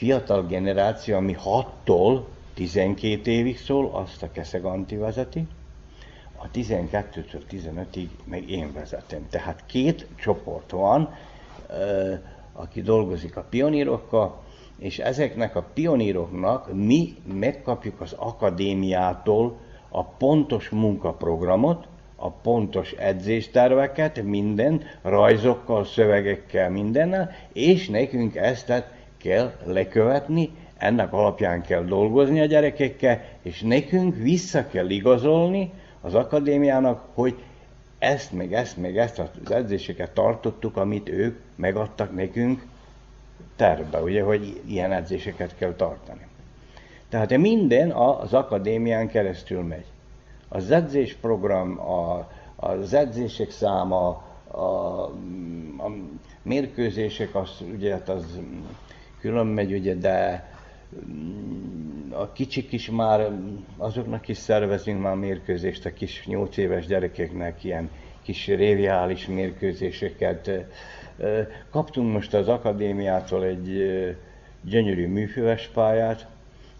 fiatal generáció, ami 6-tól 12 évig szól, azt a Keszeg Anti vezeti, a 12-től 15-ig meg én vezetem. Tehát két csoport van, aki dolgozik a pionírokkal, és ezeknek a pioníroknak mi megkapjuk az akadémiától a pontos munkaprogramot, a pontos edzésterveket, minden, rajzokkal, szövegekkel, mindennel, és nekünk ezt kell lekövetni, ennek alapján kell dolgozni a gyerekekkel, és nekünk vissza kell igazolni az akadémiának, hogy ezt, meg ezt, meg ezt az edzéseket tartottuk, amit ők megadtak nekünk tervbe, ugye, hogy ilyen edzéseket kell tartani. Tehát minden az akadémián keresztül megy. Az edzésprogram, a, az edzések száma, a, a mérkőzések, az, ugye, hát az külön megy, ugye, de mm, a kicsik is már, azoknak is szervezünk már mérkőzést, a kis 8 éves gyerekeknek ilyen kis réviális mérkőzéseket. Kaptunk most az akadémiától egy gyönyörű műfüves pályát,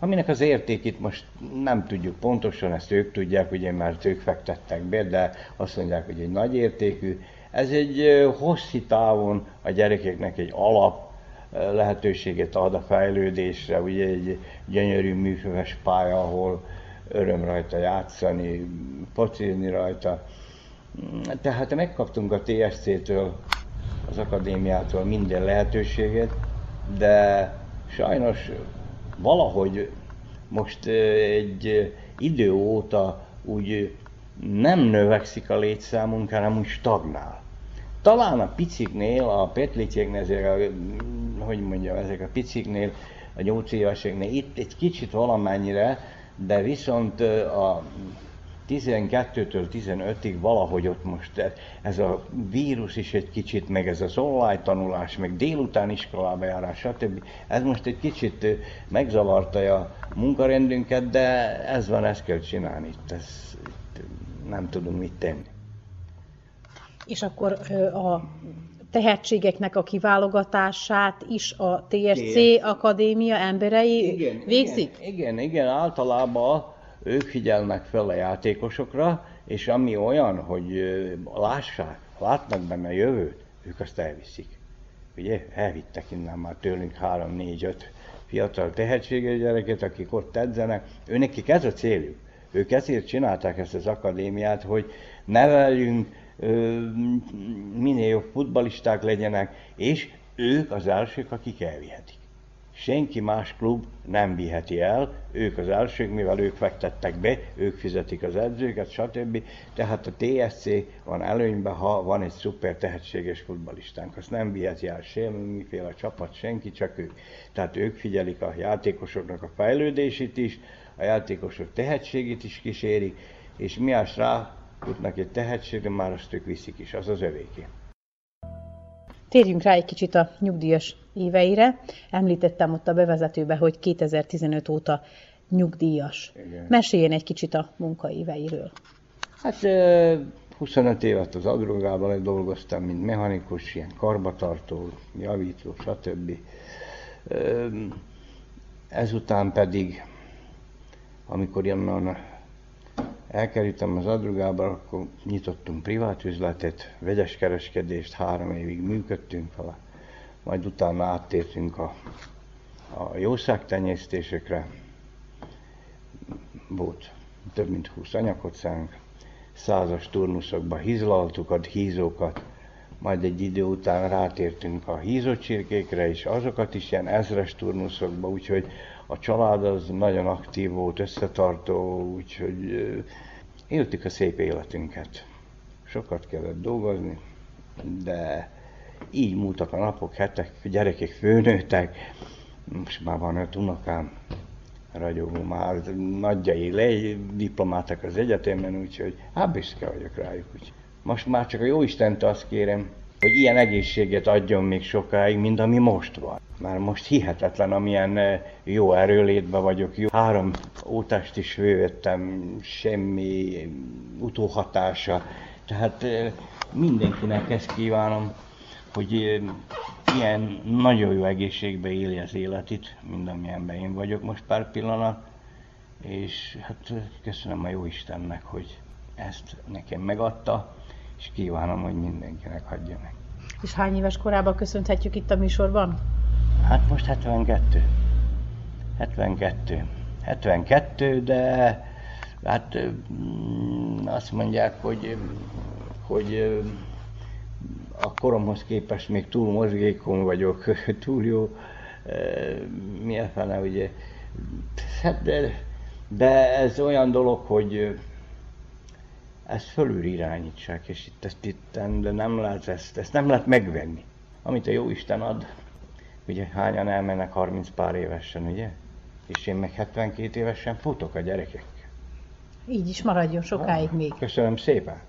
aminek az értékét most nem tudjuk pontosan, ezt ők tudják, ugye, mert ők fektettek be, de azt mondják, hogy egy nagy értékű. Ez egy hosszi távon a gyerekeknek egy alap lehetőséget ad a fejlődésre, ugye egy gyönyörű műköves pálya, ahol öröm rajta játszani, focizni rajta. Tehát megkaptunk a TSC-től, az akadémiától minden lehetőséget, de sajnos valahogy most egy idő óta úgy nem növekszik a létszámunk, hanem úgy stagnál. Talán a piciknél, a petlicséknél, ezek a, hogy mondjam, ezek a piciknél, a nyolc éveseknél itt egy kicsit valamennyire, de viszont a 12-től 15-ig valahogy ott most ez a vírus is egy kicsit, meg ez az online tanulás, meg délután iskolába járás, stb. Ez most egy kicsit megzavarta a munkarendünket, de ez van, ezt kell csinálni. Itt, ez, itt nem tudunk mit tenni. És akkor a tehetségeknek a kiválogatását is a TSC igen. Akadémia emberei igen, végzik? Igen, igen, igen, általában ők figyelnek fel a játékosokra, és ami olyan, hogy lássák, látnak benne a jövőt, ők azt elviszik. Ugye, elvittek innen már tőlünk 3, 4, 5 fiatal tehetséges gyereket, akik ott edzenek. Őnekik ez a céljuk. Ők ezért csinálták ezt az akadémiát, hogy neveljünk, minél jobb futbalisták legyenek, és ők az elsők, akik elvihetik. Senki más klub nem viheti el, ők az elsők, mivel ők fektettek be, ők fizetik az edzőket, stb. Tehát a TSC van előnyben, ha van egy szuper tehetséges futbalistánk. Azt nem viheti el semmiféle csapat, senki, csak ők. Tehát ők figyelik a játékosoknak a fejlődését is, a játékosok tehetségét is kísérik, és mi rá jutnak egy tehetségre, már azt ők viszik is, az az övéké. Térjünk rá egy kicsit a nyugdíjas éveire. Említettem ott a bevezetőbe, hogy 2015 óta nyugdíjas. Igen. Meséljen egy kicsit a munkaéveiről. Hát 25 évet az agrogában dolgoztam, mint mechanikus, ilyen karbatartó, javító, stb. Ezután pedig, amikor onnan elkerültem az adrugába, akkor nyitottunk privát üzletet, vegyes kereskedést, három évig működtünk vele, majd utána áttértünk a, a jószágtenyésztésekre, volt több mint 20 anyagocánk, százas turnuszokba hízlaltukat, hízókat, majd egy idő után rátértünk a hízocsirkékre, és azokat is ilyen ezres turnuszokba, úgyhogy a család az nagyon aktív volt, összetartó, úgyhogy éltük a szép életünket. Sokat kellett dolgozni, de így múltak a napok, hetek, gyerekek főnőttek, most már van öt unokám, ragyogó már nagyjai le, diplomátak az egyetemen, úgyhogy hát büszke vagyok rájuk. Úgy. Most már csak a jó Istent azt kérem, hogy ilyen egészséget adjon még sokáig, mint ami most van. Már most hihetetlen, amilyen jó erőlétben vagyok. Jó. Három ótást is fővettem, semmi utóhatása. Tehát eh, mindenkinek ezt kívánom, hogy ilyen nagyon jó egészségbe éli az életét, mint amilyenben én vagyok most pár pillanat. És hát köszönöm a jó Istennek, hogy ezt nekem megadta és kívánom, hogy mindenkinek hagyja meg. És hány éves korában köszönhetjük itt a műsorban? Hát most 72. 72. 72, de hát mm, azt mondják, hogy, hogy a koromhoz képest még túl mozgékony vagyok, (laughs) túl jó, mi a fene, ugye. Hát de, de ez olyan dolog, hogy ezt fölül irányítsák, és itt ezt itt, de nem lehet ezt, ezt nem lehet megvenni. Amit a jó Isten ad, ugye hányan elmennek 30 pár évesen, ugye? És én meg 72 évesen futok a gyerekek. Így is maradjon sokáig ah, még. Köszönöm szépen.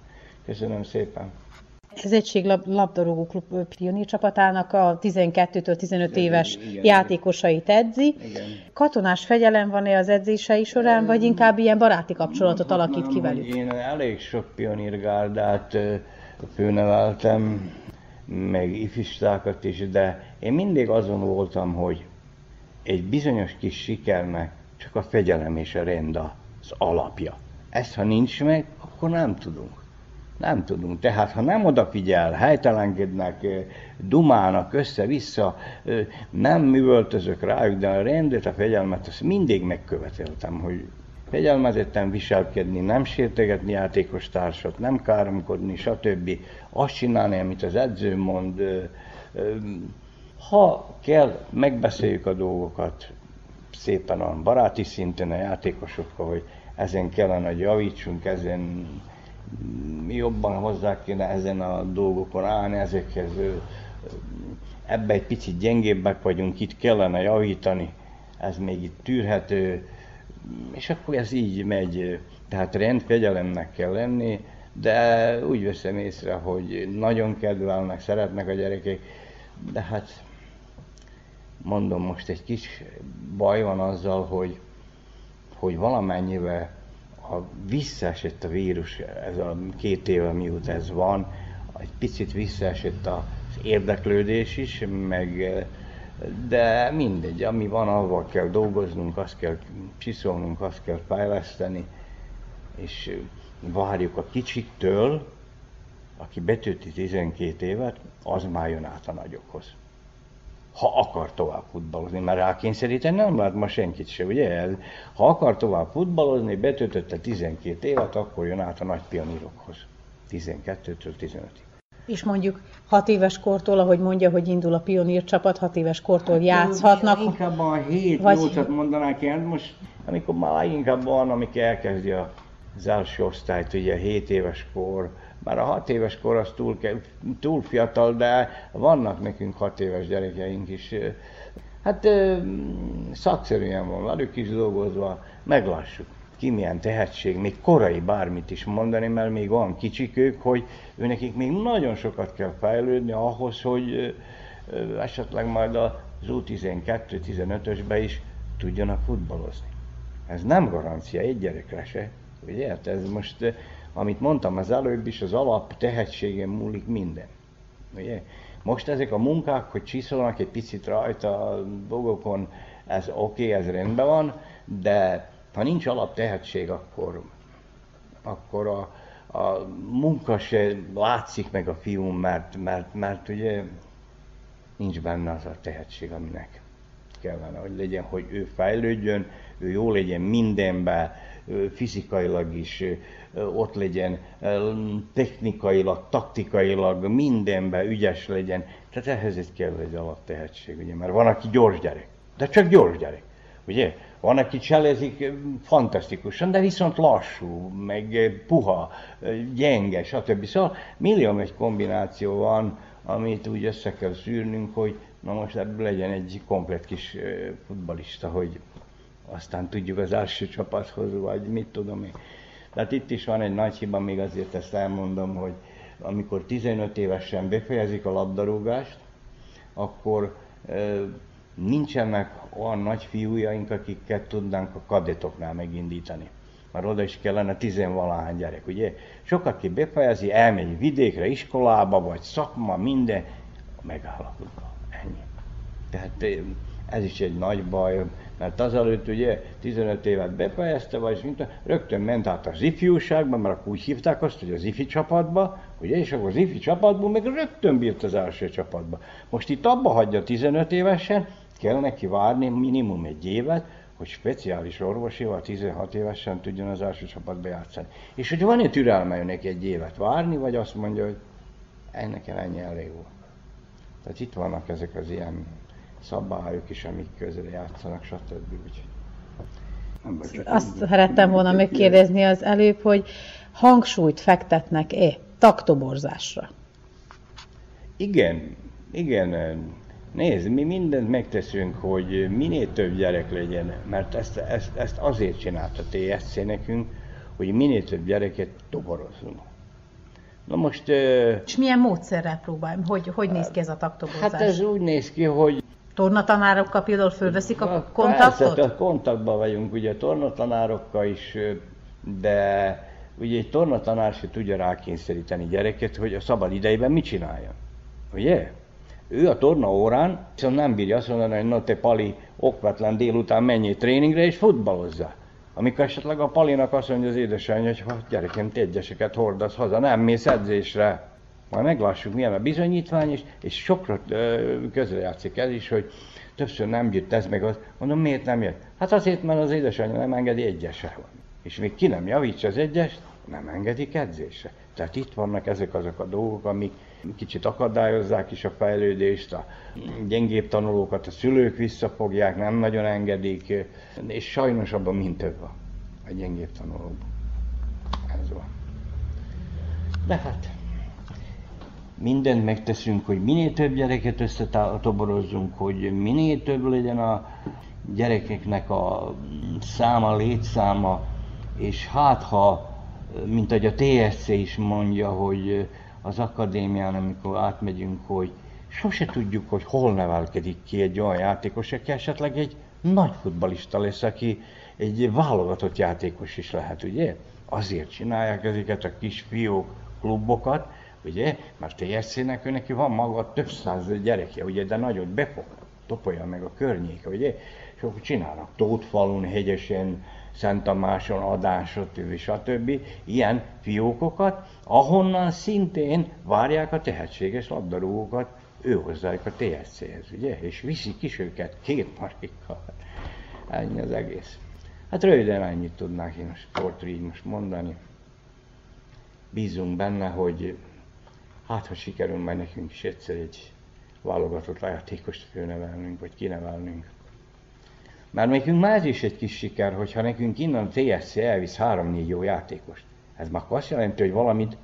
Köszönöm szépen. Ez egység labdarúgó klub pionír csapatának a 12-től 15 éves igen, játékosait edzi. Igen. Katonás fegyelem van-e az edzései során, vagy inkább ilyen baráti kapcsolatot alakít ki velük? Én elég sok pionírgárdát főneveltem, meg ifistákat is, de én mindig azon voltam, hogy egy bizonyos kis sikernek csak a fegyelem és a rend az alapja. Ezt ha nincs meg, akkor nem tudunk. Nem tudunk. Tehát, ha nem odafigyel, helytelenkednek, dumálnak össze-vissza, nem művöltözök rájuk, de a rendet, a fegyelmet, azt mindig megköveteltem, hogy fegyelmezetten viselkedni, nem sértegetni játékos társat, nem káromkodni, stb. Azt csinálni, amit az edző mond. Ha kell, megbeszéljük a dolgokat szépen a baráti szinten a játékosokkal, hogy ezen kellene, hogy javítsunk, ezen jobban hozzá kéne ezen a dolgokon állni, ezekhez ebbe egy picit gyengébbek vagyunk, itt kellene javítani, ez még itt tűrhető, És akkor ez így megy, tehát rendkegyelemnek kell lenni, de úgy veszem észre, hogy nagyon kedvelnek, szeretnek a gyerekek, de hát mondom, most egy kis baj van azzal, hogy, hogy valamennyivel a visszaesett a vírus, ez a két éve mióta ez van, egy picit visszaesett az érdeklődés is, meg de mindegy, ami van, avval kell dolgoznunk, azt kell csiszolnunk, azt kell fejleszteni, és várjuk a kicsiktől, aki betölti 12 évet, az már jön át a nagyokhoz. Ha akar tovább futballozni, mert rákényszeríteni nem lát ma senkit se, ugye? Ha akar tovább futballozni, betöltötte 12 évet, akkor jön át a nagy pionírokhoz. 12-től 15-ig. És mondjuk hat éves kortól, ahogy mondja, hogy indul a pionír csapat, hat éves kortól hát, játszhatnak. Inkább a 7 vagy... 8 mondanák ilyen, most amikor már inkább van, amikor elkezdi az első osztályt, ugye 7 éves kor, bár a 6 éves kor az túl, túl fiatal, de vannak nekünk 6 éves gyerekeink is. Hát szakszerűen van velük is dolgozva, meglássuk ki milyen tehetség, még korai bármit is mondani, mert még van kicsik ők, hogy ő nekik még nagyon sokat kell fejlődni ahhoz, hogy esetleg majd az U12-15-ösbe is tudjanak futballozni. Ez nem garancia egy gyerekre se, ugye? Hát ez most, amit mondtam az előbb is, az alap tehetségem múlik minden. Ugye? Most ezek a munkák, hogy csiszolnak egy picit rajta a dolgokon, ez oké, okay, ez rendben van, de ha nincs alaptehetség, akkor, akkor a, a munka se látszik meg a fiún, mert, mert, mert ugye nincs benne az a tehetség, aminek kellene, hogy legyen, hogy ő fejlődjön, ő jó legyen mindenben, fizikailag is ott legyen, technikailag, taktikailag, mindenben ügyes legyen. Tehát ehhez egy kell egy alaptehetség, ugye, mert van, aki gyors gyerek, de csak gyors gyerek, ugye? Van, aki cselezik fantasztikusan, de viszont lassú, meg puha, gyenge, stb. Szóval millió egy kombináció van, amit úgy össze kell szűrnünk, hogy na most ebből legyen egy komplet kis futbalista, hogy aztán tudjuk az első csapathoz, vagy mit tudom én. Tehát itt is van egy nagy hiba, még azért ezt elmondom, hogy amikor 15 évesen befejezik a labdarúgást, akkor nincsenek olyan nagy fiújaink, akiket tudnánk a kadetoknál megindítani. Mert oda is kellene tizenvalahány gyerek, ugye? Sok, aki befejezi, elmegy vidékre, iskolába, vagy szakma, minden, megállapodva. Ennyi. Tehát ez is egy nagy baj, mert azelőtt ugye 15 évet befejezte, vagy mint rögtön ment át az ifjúságba, mert akkor úgy hívták azt, hogy az ifi csapatba, ugye, és akkor az ifi csapatból meg rögtön bírt az első csapatba. Most itt abba hagyja 15 évesen, kell neki várni minimum egy évet, hogy speciális orvosival 16 évesen tudjon az első csapatba játszani. És hogy van-e türelme neki egy évet várni, vagy azt mondja, hogy ennek ennyi elég volt. Tehát itt vannak ezek az ilyen szabályok is, amik közre játszanak, stb. Úgy. Azt szerettem volna megkérdezni az előbb, hogy hangsúlyt fektetnek-e taktoborzásra? Igen, igen, Nézd, mi mindent megteszünk, hogy minél több gyerek legyen, mert ezt, ezt, ezt azért csinált a TSC nekünk, hogy minél több gyereket toborozzunk. Na most... És milyen módszerrel próbálj? Hogy, hogy néz ki ez a taktoborzás? Hát ez úgy néz ki, hogy... Tornatanárokkal például fölveszik a kontaktot? Persze, a kontaktban vagyunk ugye tornatanárokkal is, de ugye egy tornatanár se tudja rákényszeríteni gyereket, hogy a szabad idejében mit csináljon. Ugye? Ő a torna órán viszont nem bírja azt mondani, hogy no te Pali okvetlen délután menjél tréningre és futballozza. Amikor esetleg a Palinak azt mondja az édesanyja, hogy ha gyerekem, egyeseket hordasz haza, nem mész edzésre. Majd meglássuk, milyen a bizonyítvány, és, és sokra közrejátszik ez is, hogy többször nem jött ez meg az. Mondom, miért nem jött? Hát azért, mert az édesanyja nem engedi egyesre. És még ki nem javítsa az egyest, nem engedik edzésre. Tehát itt vannak ezek azok a dolgok, amik kicsit akadályozzák is a fejlődést, a gyengébb tanulókat a szülők visszafogják, nem nagyon engedik, és sajnos abban mind több van, a gyengébb tanulókban. Ez van. De hát mindent megteszünk, hogy minél több gyereket összetoborozzunk, hogy minél több legyen a gyerekeknek a száma, létszáma, és hát ha, mint ahogy a TSC is mondja, hogy az akadémián, amikor átmegyünk, hogy sose tudjuk, hogy hol nevelkedik ki egy olyan játékos, aki esetleg egy nagy futbalista lesz, aki egy válogatott játékos is lehet, ugye? Azért csinálják ezeket a kis fiók klubokat, ugye? Mert TSC-nek neki van maga több száz gyerekje, ugye? De nagyot befog, topolja meg a környéke, ugye? És akkor csinálnak Tótfalun, Hegyesen, Szent Tamáson, Adás, stb. stb. Ilyen fiókokat, ahonnan szintén várják a tehetséges labdarúgókat, ő hozzájuk a TSC-hez, ugye? És viszik is őket két marikkal. Ennyi az egész. Hát röviden ennyit tudnák én a sportról így most mondani. Bízunk benne, hogy hát ha sikerül majd nekünk is egyszer egy válogatott játékost főnevelnünk, vagy kinevelnünk. Már nekünk már ez is egy kis siker, hogyha nekünk innen a TSC elvisz 3-4 jó játékost. Ez már azt jelenti, hogy valamit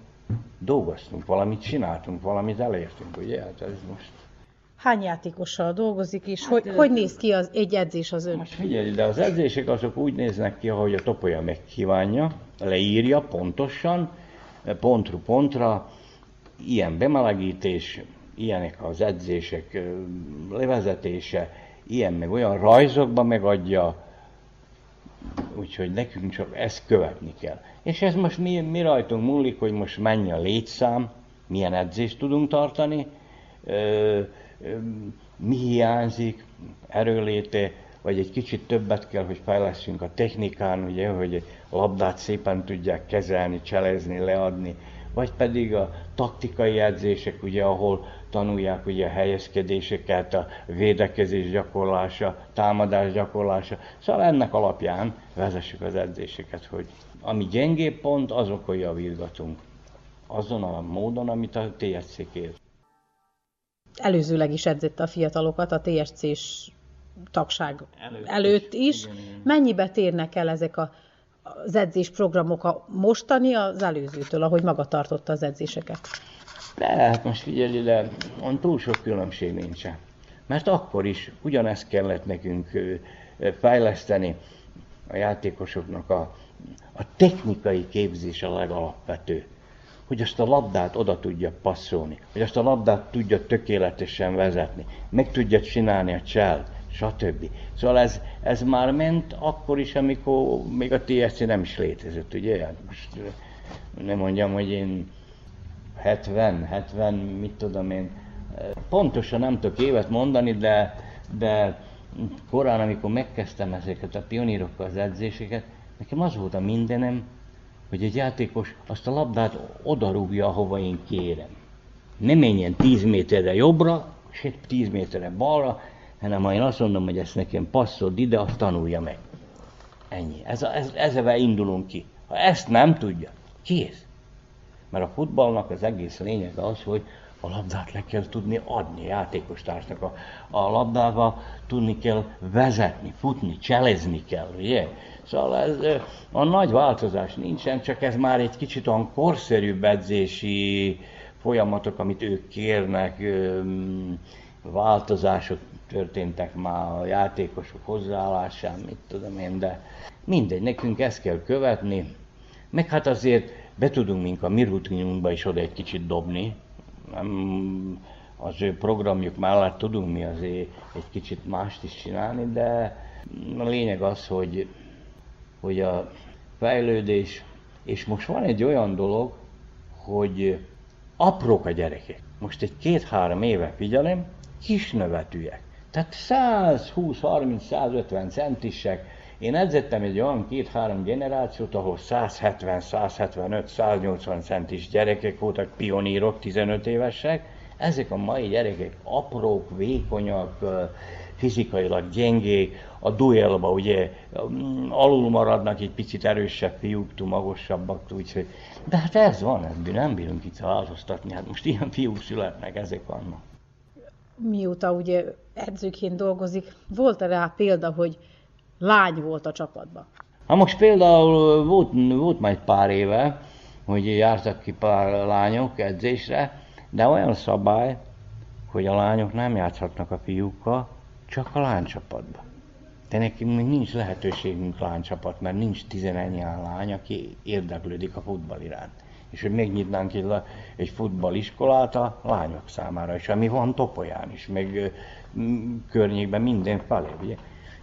dolgoztunk, valamit csináltunk, valamit elértünk, ugye? Hát ez most... Hány játékossal dolgozik, és hát, hogy, hogy néz ki az egy edzés az ön? Most figyelj, de az edzések azok úgy néznek ki, ahogy a topolya megkívánja, leírja pontosan, pontru pontra, ilyen bemelegítés, ilyenek az edzések levezetése, ilyen meg olyan rajzokban megadja, úgyhogy nekünk csak ezt követni kell. És ez most mi, mi rajtunk múlik, hogy most mennyi a létszám, milyen edzést tudunk tartani, ö, ö, mi hiányzik, erőléte, vagy egy kicsit többet kell, hogy fejleszünk a technikán, ugye, hogy labdát szépen tudják kezelni, cselezni, leadni, vagy pedig a taktikai edzések, ugye, ahol tanulják ugye a helyezkedéseket, a védekezés gyakorlása, támadás gyakorlása. Szóval ennek alapján vezessük az edzéseket, hogy ami gyengébb pont, azokon javítgatunk. Azon a módon, amit a TSC kér. Előzőleg is edzette a fiatalokat a TSC-s tagság előtt, előtt is. Igen, igen. Mennyibe térnek el ezek a, az edzésprogramok a mostani az előzőtől, ahogy maga tartotta az edzéseket? De hát most figyelj ide, on túl sok különbség nincsen. Mert akkor is ugyanezt kellett nekünk fejleszteni a játékosoknak a, a technikai képzés a legalapvető. Hogy azt a labdát oda tudja passzolni, hogy azt a labdát tudja tökéletesen vezetni, meg tudja csinálni a csel, stb. Szóval ez, ez már ment akkor is, amikor még a TSC nem is létezett, ugye? Most nem mondjam, hogy én 70, 70, mit tudom én, pontosan nem tudok évet mondani, de, de korán, amikor megkezdtem ezeket a pionírokkal az edzéseket, nekem az volt a mindenem, hogy egy játékos azt a labdát odarúgja, ahova én kérem. Ne menjen 10 méterre jobbra, és 10 méterre balra, hanem ha én azt mondom, hogy ezt nekem passzol ide, azt tanulja meg. Ennyi. Ez, ez, ezzel indulunk ki. Ha ezt nem tudja, kész. Mert a futballnak az egész lényeg az, hogy a labdát le kell tudni adni játékostársnak. A, a labdával tudni kell vezetni, futni, cselezni kell, ugye? Szóval ez, a nagy változás nincsen, csak ez már egy kicsit olyan korszerűbb edzési folyamatok, amit ők kérnek, változások történtek már a játékosok hozzáállásán, mit tudom én, de mindegy, nekünk ezt kell követni, meg hát azért be tudunk mink a mi rutinunkba is oda egy kicsit dobni. Nem, az ő programjuk mellett tudunk mi azért egy kicsit mást is csinálni, de a lényeg az, hogy, hogy a fejlődés, és most van egy olyan dolog, hogy aprók a gyerekek. Most egy két-három éve figyelem, kis növetűek. Tehát 120, 30, 150 centisek, én edzettem egy olyan két-három generációt, ahol 170, 175, 180 centis gyerekek voltak, pionírok, 15 évesek. Ezek a mai gyerekek aprók, vékonyak, fizikailag gyengék, a duelba ugye alul maradnak egy picit erősebb fiúk, magosabbak, úgyhogy... De hát ez van, ebből nem bírunk itt változtatni, hát most ilyen fiúk születnek, ezek vannak. Mióta ugye edzőként dolgozik, volt-e rá példa, hogy lány volt a csapatban. Ha most például volt, volt majd pár éve, hogy jártak ki pár lányok edzésre, de olyan szabály, hogy a lányok nem játszhatnak a fiúkkal, csak a lánycsapatban. de nekünk nincs lehetőségünk lánycsapat, mert nincs tizenennyi lány, aki érdeklődik a futball iránt. És hogy megnyitnánk egy, egy futballiskolát a lányok számára, és ami van Topolyán is, meg környékben minden felé. Ugye?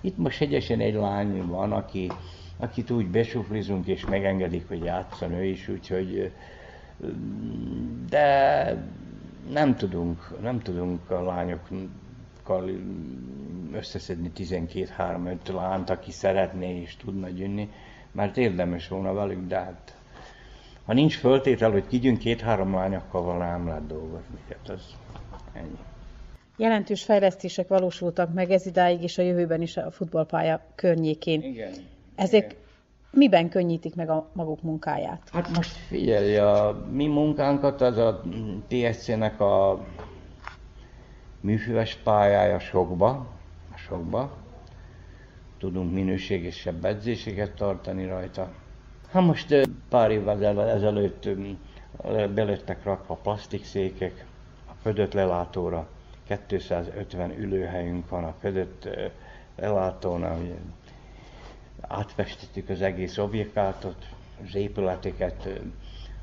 Itt most egyesen egy lány van, aki, akit úgy besuflizunk, és megengedik, hogy játszon ő is, úgyhogy de nem tudunk, nem tudunk a lányokkal összeszedni 12-3-5 lánt, aki szeretné és tudna gyűnni, mert érdemes volna velük, de hát ha nincs föltétel, hogy kigyünk két-három lányokkal, nem lehet dolgozni. Hát az ennyi. Jelentős fejlesztések valósultak meg ez idáig, és a jövőben is a futballpálya környékén. Igen. Ezek igen. miben könnyítik meg a maguk munkáját? Hát most figyelj, a mi munkánkat az a TSC-nek a műfüves pályája sokba, a sokba. Tudunk minőségesebb edzéseket tartani rajta. Hát most pár évvel ezelőtt belettek rakva plastikszékek a födött lelátóra. 250 ülőhelyünk van a födött lelátónál, ugye átfestettük az egész objektátot, az épületeket,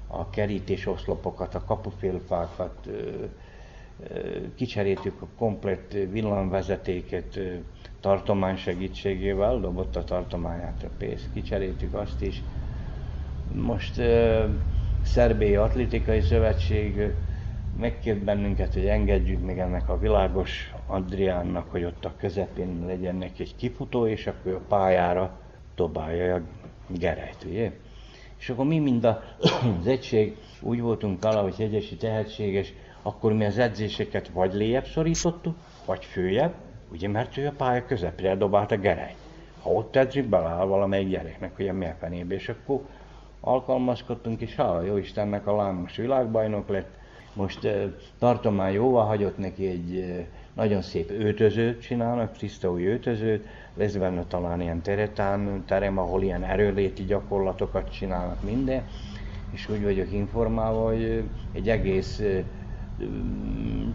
a kerítés oszlopokat, a kapufélfákat, kicseréltük a komplett villamvezetéket tartomány segítségével, dobott a tartományát a pénzt, kicseréltük azt is. Most Szerbiai Atlétikai Szövetség megkért bennünket, hogy engedjük még ennek a világos Adriánnak, hogy ott a közepén legyen neki egy kifutó, és akkor a pályára dobálja a gerejt, ugye? És akkor mi mind (clears throat) az egység úgy voltunk vele, hogy egyesi tehetséges, akkor mi az edzéseket vagy léjebb szorítottuk, vagy följebb, ugye, mert ő a pálya közepére dobált a gerejt. Ha ott edzik, beláll valamelyik gyereknek, hogy a mi fenébe, és akkor alkalmazkodtunk, és ha jó Istennek a lány most világbajnok lett, most tartomány jóval hagyott neki egy nagyon szép öltözőt csinálnak, tiszta új öltözőt, lesz benne talán ilyen teretán terem, ahol ilyen erőléti gyakorlatokat csinálnak minden, és úgy vagyok informálva, hogy egy egész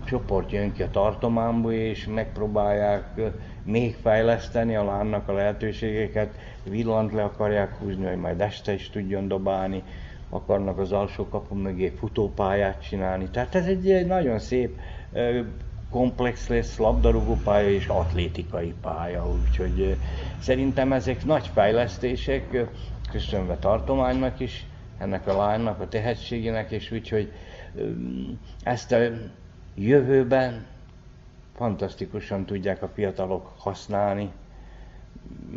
csoport jön ki a tartományból, és megpróbálják még fejleszteni a lánnak a lehetőségeket, villant le akarják húzni, hogy majd este is tudjon dobálni, akarnak az alsó kapu mögé futópályát csinálni. Tehát ez egy, egy nagyon szép komplex lesz labdarúgó pálya és atlétikai pálya, úgyhogy szerintem ezek nagy fejlesztések, köszönve tartománynak is, ennek a lánynak, a tehetségének, és úgyhogy ezt a jövőben fantasztikusan tudják a fiatalok használni,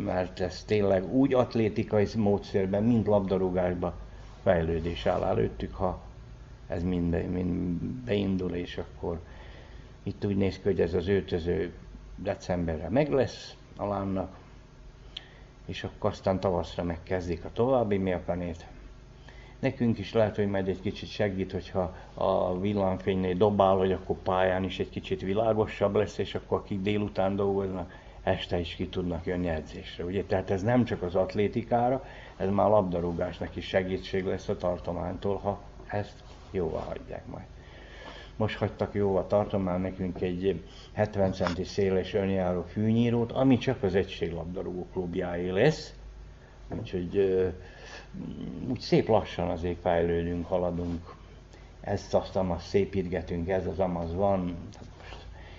mert ez tényleg úgy atlétikai módszerben, mint labdarúgásban fejlődés áll előttük, ha ez mind, mind beindul, és akkor itt úgy néz ki, hogy ez az öltöző decemberre meg lesz a lánnak, és akkor aztán tavaszra megkezdik a további mérpenét. Nekünk is lehet, hogy majd egy kicsit segít, hogyha a villámfénynél dobál, hogy akkor pályán is egy kicsit világosabb lesz, és akkor akik délután dolgoznak, este is ki tudnak jönni edzésre. Ugye? Tehát ez nem csak az atlétikára, ez már labdarúgásnak is segítség lesz a tartománytól, ha ezt jóval hagyják majd. Most hagytak jóval tartomány nekünk egy 70 centi széles önjáró fűnyírót, ami csak az egység labdarúgó klubjáé lesz. Úgyhogy úgy szép lassan azért fejlődünk, haladunk. Ezt azt, azt szépítgetünk, ez az amaz van.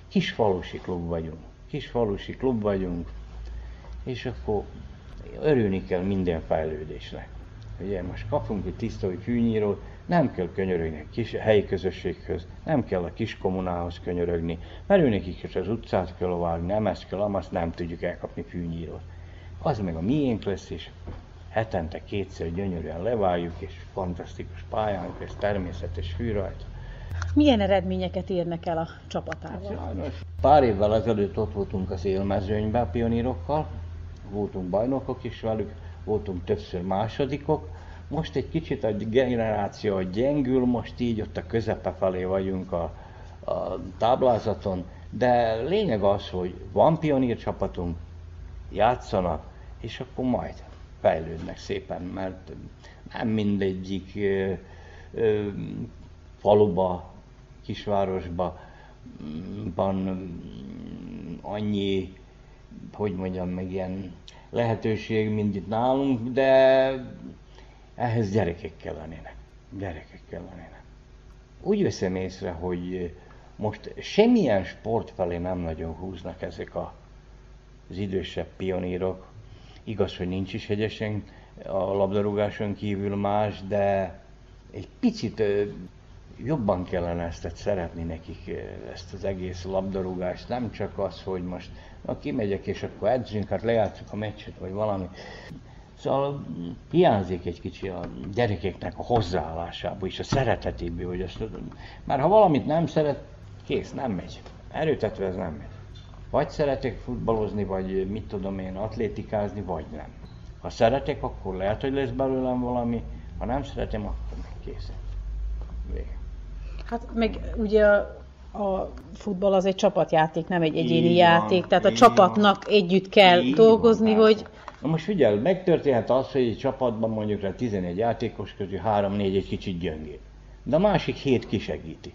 Kis falusi klub vagyunk. Kis falusi klub vagyunk, és akkor örülni kell minden fejlődésnek. Ugye most kapunk egy tiszta fűnyírót, nem kell könyörögni a kis helyi közösséghez, nem kell a kis kommunához könyörögni, mert őnekik is az utcát kell vágni, nem ezt kell, amazt nem tudjuk elkapni fűnyírót. Az meg a miénk lesz, és hetente kétszer gyönyörűen leváljuk, és fantasztikus pályánk, és természetes fű rajta. Milyen eredményeket érnek el a csapatával? Pár évvel ezelőtt ott voltunk az élmezőnyben a pionírokkal, voltunk bajnokok is velük, voltunk többször másodikok, most egy kicsit a generáció gyengül, most így ott a közepe felé vagyunk a, a táblázaton, de lényeg az, hogy van pionír csapatunk, játszanak, és akkor majd fejlődnek szépen, mert nem mindegyik ö, ö, faluba, kisvárosba van annyi hogy mondjam, meg ilyen lehetőség, mint itt nálunk, de ehhez gyerekek kellenének. Gyerekek kellenének. Úgy veszem észre, hogy most semmilyen sport felé nem nagyon húznak ezek a, az idősebb pionírok. Igaz, hogy nincs is hegyesen a labdarúgáson kívül más, de egy picit jobban kellene ezt szeretni nekik, ezt az egész labdarúgást, nem csak az, hogy most na kimegyek és akkor edzünk, hát lejátszuk a meccset, vagy valami. Szóval hiányzik egy kicsi a gyerekeknek a hozzáállásából és a szeretetéből, hogy ezt Mert ha valamit nem szeret, kész, nem megy. Erőtetve ez nem megy. Vagy szeretek futballozni, vagy mit tudom én, atlétikázni, vagy nem. Ha szeretek, akkor lehet, hogy lesz belőlem valami, ha nem szeretem, akkor meg kész. Vége. Hát meg ugye a, futball az egy csapatjáték, nem egy egyéni Így játék, van, tehát a csapatnak együtt kell Így dolgozni, van, hogy. Na most figyelj, megtörténhet az, hogy egy csapatban mondjuk rá 11 játékos közül 3-4 egy kicsit gyöngébb. De a másik hét kisegíti.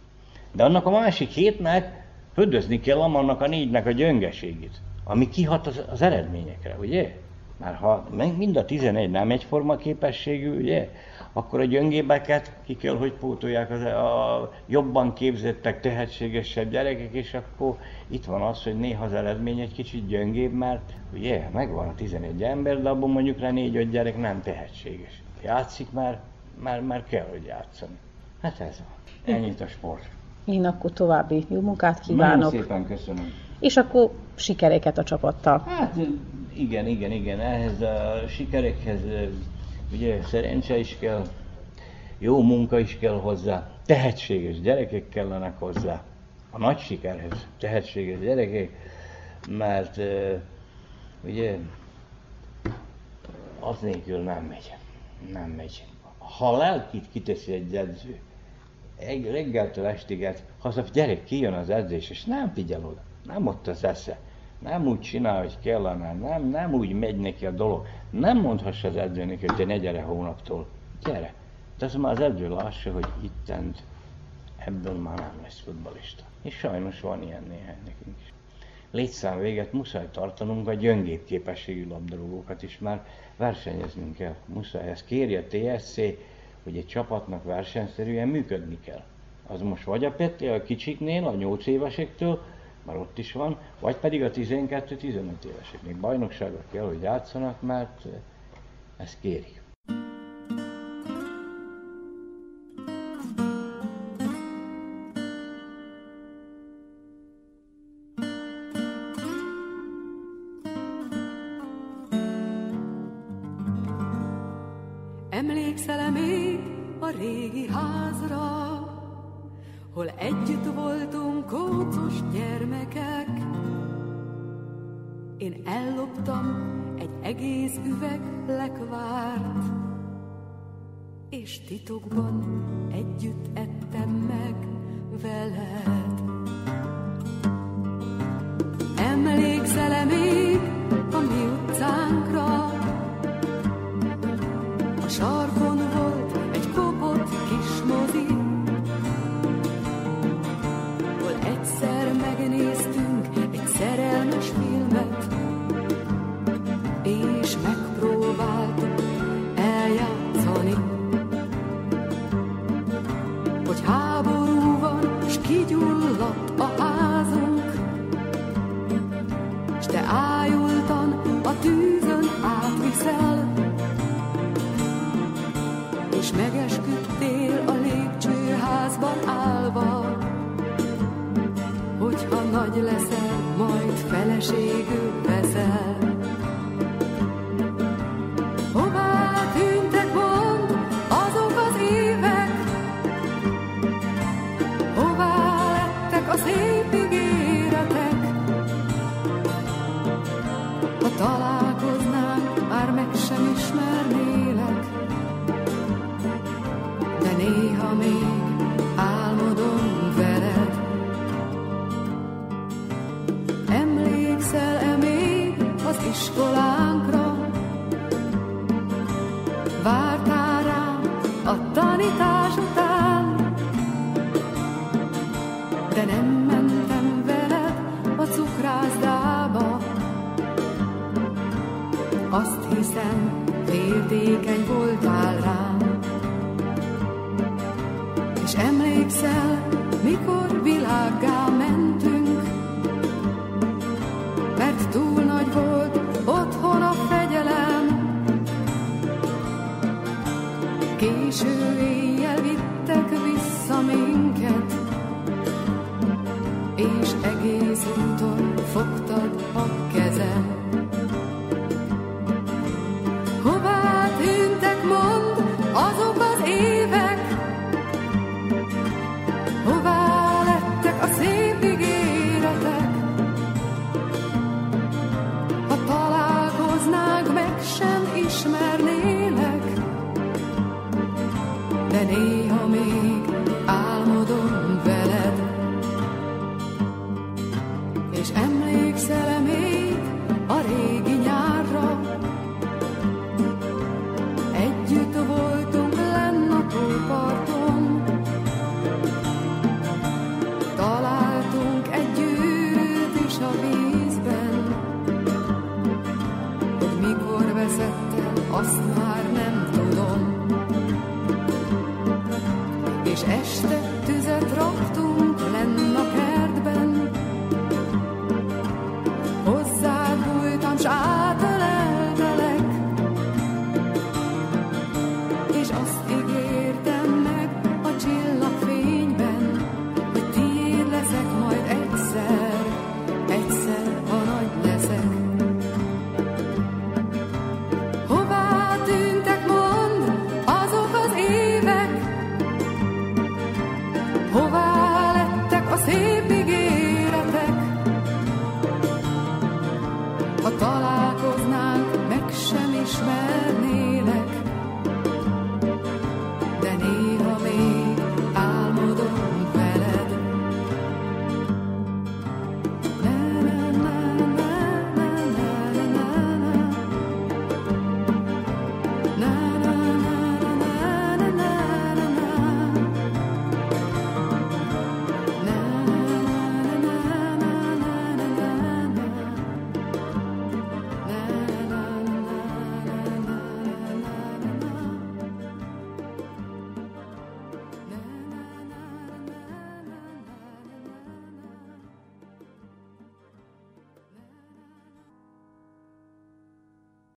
De annak a másik hétnek hödözni kell annak a négynek a gyöngeségét, ami kihat az, az eredményekre, ugye? Mert ha mind a 11 nem egyforma képességű, ugye? akkor a gyöngébeket ki kell, hogy pótolják az, a jobban képzettek, tehetségesebb gyerekek, és akkor itt van az, hogy néha az eredmény egy kicsit gyöngébb, mert ugye megvan a 11 ember, de abban mondjuk rá 4-5 gyerek nem tehetséges. Játszik már, már, már kell, hogy játszani. Hát ez van. Ennyit a sport. én akkor további jó munkát Nagyon kívánok. szépen köszönöm. És akkor sikeréket a csapattal. Hát igen, igen, igen, ehhez a sikerekhez ugye szerencse is kell, jó munka is kell hozzá, tehetséges gyerekek kellenek hozzá, a nagy sikerhez tehetséges gyerekek, mert ugye az nélkül nem megy. Nem megy. Ha a lelkit kiteszi egy edző, egy reggeltől estig, ha az a gyerek kijön az edzés, és nem figyel oda, nem ott az esze, nem úgy csinál, hogy kellene, nem, nem úgy megy neki a dolog. Nem mondhassa az edzőnek, hogy te ne gyere hónaptól. Gyere. De az már az edző lássa, hogy ittent ebből már nem lesz futbalista. És sajnos van ilyen néhány nekünk is. Létszám véget muszáj tartanunk a gyöngébb képességű labdarúgókat is, már versenyeznünk kell. Muszáj. Ezt kéri a TSC, hogy egy csapatnak versenyszerűen működni kell. Az most vagy a Peti a kicsiknél, a 8 évesektől, már ott is van, vagy pedig a 12-15 éveseknek bajnokságra kell, hogy játszanak, mert eh, ezt kérik.